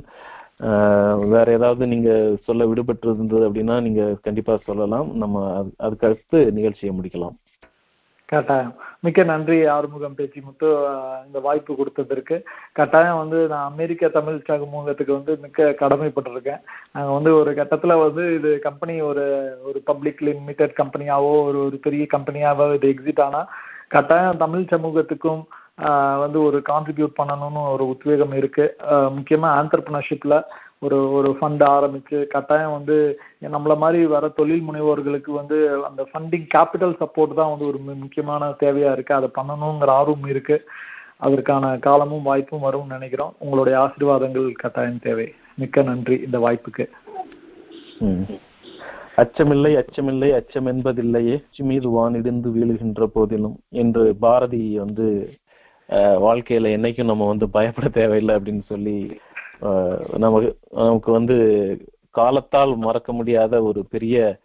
வேற ஏதாவது நீங்க சொல்ல விடுபட்டு இருந்தது அப்படின்னா நீங்க கண்டிப்பா சொல்லலாம். நம்ம அதுக்கு அடுத்து நிகழ்ச்சியை முடிக்கலாம். கட்டாயம். மிக்க நன்றி ஆறுமுகம் பேச்சு முத்து இந்த வாய்ப்பு கொடுத்ததற்கு. கட்டாயம் வந்து நான் அமெரிக்க தமிழ் சமூகத்துக்கு வந்து மிக்க கடமைப்பட்டிருக்கேன். நாங்கள் வந்து ஒரு கட்டத்தில் வந்து இது கம்பெனி ஒரு ஒரு பப்ளிக் லிமிடெட் கம்பெனியாவோ ஒரு ஒரு பெரிய கம்பெனியாவோ இது எக்ஸிட் ஆனால் கட்டாயம் தமிழ் சமூகத்துக்கும் வந்து ஒரு கான்ட்ரிபியூட் பண்ணணும்னு ஒரு உத்வேகம் இருக்கு. முக்கியமாக ஆண்டர்பிரினர்ஷிப்பில் ஒரு ஒரு ஃபண்ட் ஆரம்பித்து கட்டாயம் வந்து நம்மளை மாதிரி வர தொழில் முனைவோர்களுக்கு வந்து அந்த ஃபண்டிங் கேபிட்டல் சப்போர்ட் தான் வந்து ஒரு முக்கியமான தேவையாக இருக்குது அதை பண்ணணுங்கிற ஆர்வம் இருக்குது அதற்கான காலமும் வாய்ப்பும் வரும்னு நினைக்கிறோம். உங்களுடைய ஆசீர்வாதங்கள் கட்டாயம் தேவை. மிக்க நன்றி இந்த வாய்ப்புக்கு. அச்சமில்லை அச்சமில்லை அச்சம் என்பதில்லையே. மீது வானிடிந்து வீழுகின்ற போதிலும். என்று பாரதி வந்து வாழ்க்கையில என்னைக்கும் நம்ம வந்து பயப்பட தேவையில்லை அப்படின்னு சொல்லி நமக்கு நமக்கு வந்து காலத்தால் மறக்க முடியாத ஒரு பெரிய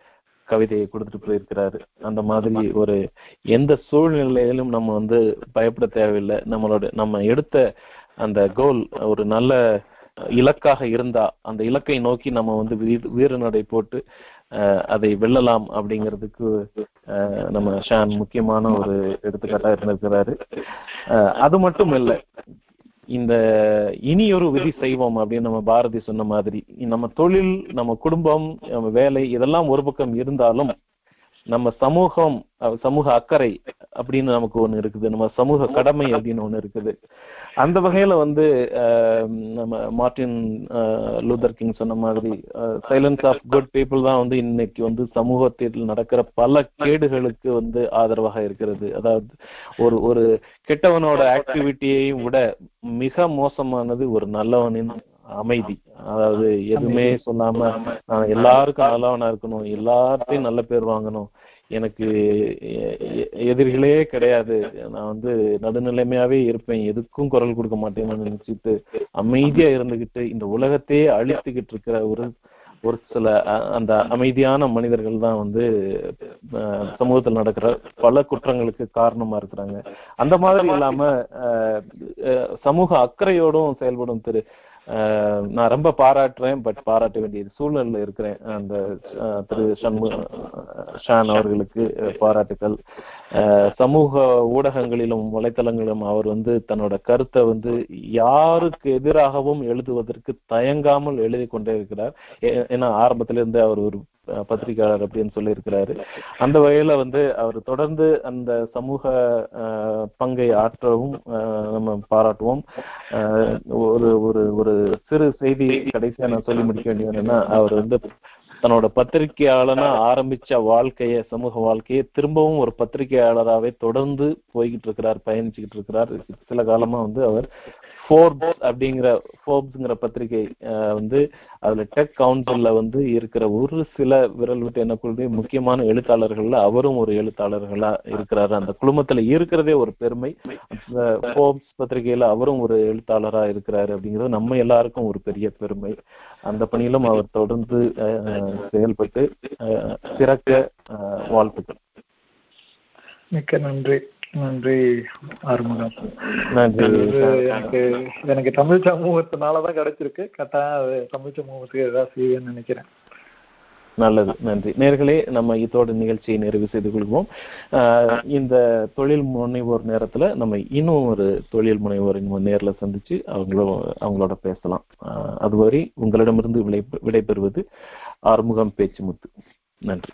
கவிதையை கொடுத்துட்டு போயிருக்கிறாரு. அந்த மாதிரி ஒரு எந்த சூழ்நிலையிலும் நம்ம வந்து பயப்பட தேவையில்லை. நம்மளோட நம்ம எடுத்த அந்த கோல் ஒரு நல்ல இலக்காக இருந்தா அந்த இலக்கை நோக்கி நம்ம வந்து வீர நடை போட்டு அதை வெல்லலாம் அப்படிங்கிறதுக்கு நம்ம ஷான் முக்கியமான ஒரு எடுத்துக்காட்டா இருந்திருக்கிறாரு. அது மட்டும் இல்லை இந்த இனியொரு விதி செய்வோம் அப்படின்னு நம்ம பாரதி சொன்ன மாதிரி நம்ம தொழில் நம்ம குடும்பம் நம்ம வேலை இதெல்லாம் ஒரு பக்கம் இருந்தாலும் நம்ம சமூகம் சமூக அக்கறை அப்படின்னு நமக்கு ஒண்ணு இருக்குது. நம்ம சமூக கடமை அப்படின்னு ஒண்ணு இருக்குது. அந்த வகையில வந்து நம்ம மார்டின் லூதர் கிங் சொன்ன மாதிரி சைலன்ஸ் ஆஃப் குட் பீப்புள் தான் வந்து இன்னைக்கு வந்து சமூகத்தில் நடக்கிற பல கேடுகளுக்கு வந்து ஆதரவாக இருக்கிறது. அதாவது ஒரு ஒரு கெட்டவனோட ஆக்டிவிட்டியையும் விட மிக மோசமானது ஒரு நல்லவனின் அமைதி. அதாவது எதுவுமே சொல்லாம நான் எல்லாருக்கும் நல்லவனா இருக்கணும். எல்லார்ட்டையும் நல்ல பேர் வாங்கணும். எனக்கு எதிரிகளே கிடையாது. நான் வந்து நடுநிலைமையாவே இருப்பேன். எதுக்கும் குரல் கொடுக்க மாட்டேன்னு நினைச்சிட்டு அமைதியா இருந்துகிட்டு இந்த உலகத்தையே அழித்துக்கிட்டு இருக்கிற ஒரு ஒரு சில அந்த அமைதியான மனிதர்கள் தான் வந்து சமூகத்தில் நடக்கிற பல குற்றங்களுக்கு காரணமா இருக்கிறாங்க. அந்த மாதிரி இல்லாம சமூக அக்கறையோடும் செயல்படும் திரு நான் ரொம்ப பாராட்டுறேன் பட் பாராட்ட வேண்டிய சூழ்நிலையில் இருக்கிறேன். அந்த திரு சண்மு ஷான் அவர்களுக்கு பாராட்டுக்கள். சமூக ஊடகங்களிலும் வலைத்தளங்களிலும் அவர் வந்து தன்னோட கருத்தை வந்து யாருக்கு எதிராகவும் எழுதுவதற்கு தயங்காமல் எழுதி கொண்டே இருக்கிறார். ஏ- ஏன்னா ஆரம்பத்திலிருந்து அவர் ஒரு பத்திரிகையாளர் அப்படின்னு சொல்லி இருக்கிறாரு அந்த வகையில வந்து அவர் தொடர்ந்து அந்த சமூக பங்கை ஆற்றவும் நம்ம பாராட்டுவோம். அஹ், ஒரு ஒரு ஒரு சிறு செய்தி கடைசியா நான் சொல்லி முடிக்க வேண்டியது என்னன்னா அவர் வந்து தன்னோட பத்திரிகையாளனா ஆரம்பிச்ச வாழ்க்கைய சமூக வாழ்க்கையை திரும்பவும் ஒரு பத்திரிகையாளராகவே தொடர்ந்து போய்கிட்டு இருக்கிறார் பயணிச்சுக்கிட்டு இருக்கிறார். சில காலமா வந்து அவர் ஃபோர்ப்ஸ் அப்படிங்கிற ஃபோர்ப்ஸ்ங்கிற பத்திரிகை அஹ், வந்து அதுல டெக் கவுன்சில்ல வந்து இருக்கிற ஒரு சில விரல் விட்டு எண்ணக்கூடிய முக்கியமான எழுத்தாளர்கள்ல அவரும் ஒரு எழுத்தாளர்களா இருக்கிறாரு. அந்த குழுமத்துல இருக்கிறதே ஒரு பெருமை. அந்த ஃபோர்ப்ஸ் பத்திரிகையில அவரும் ஒரு எழுத்தாளரா இருக்கிறாரு அப்படிங்கிறது நம்ம எல்லாருக்கும் ஒரு பெரிய பெருமை. அந்த பணியிலும் அவர் தொடர்ந்து அஹ், செயல்பட்டு அஹ், சிறக்க வாழ்த்துக்கள். மிக்க நன்றி. நன்றி ஆறுமுகம். எனக்கு எனக்கு தமிழ் சமூகத்தினாலதான் கிடைச்சிருக்கு. கட்டாயம் அது தமிழ் சமூகத்துக்கு ஏதாவது செய்வேன்னு நினைக்கிறேன். நல்லது நன்றி. நேர்களே நம்ம இதோட நிகழ்ச்சியை நிறைவு செய்து கொள்வோம். இந்த தொழில் முனைவோர் நேரத்துல நம்ம இன்னும் ஒரு தொழில் முனைவோரை நம்ம நேர்ல சந்திச்சு அவங்களோட அவங்களோட பேசலாம். அதுவரை உங்களிடமிருந்து விடை விடைபெறுவது ஆறுமுகம் பேச்சுமுத்து. நன்றி.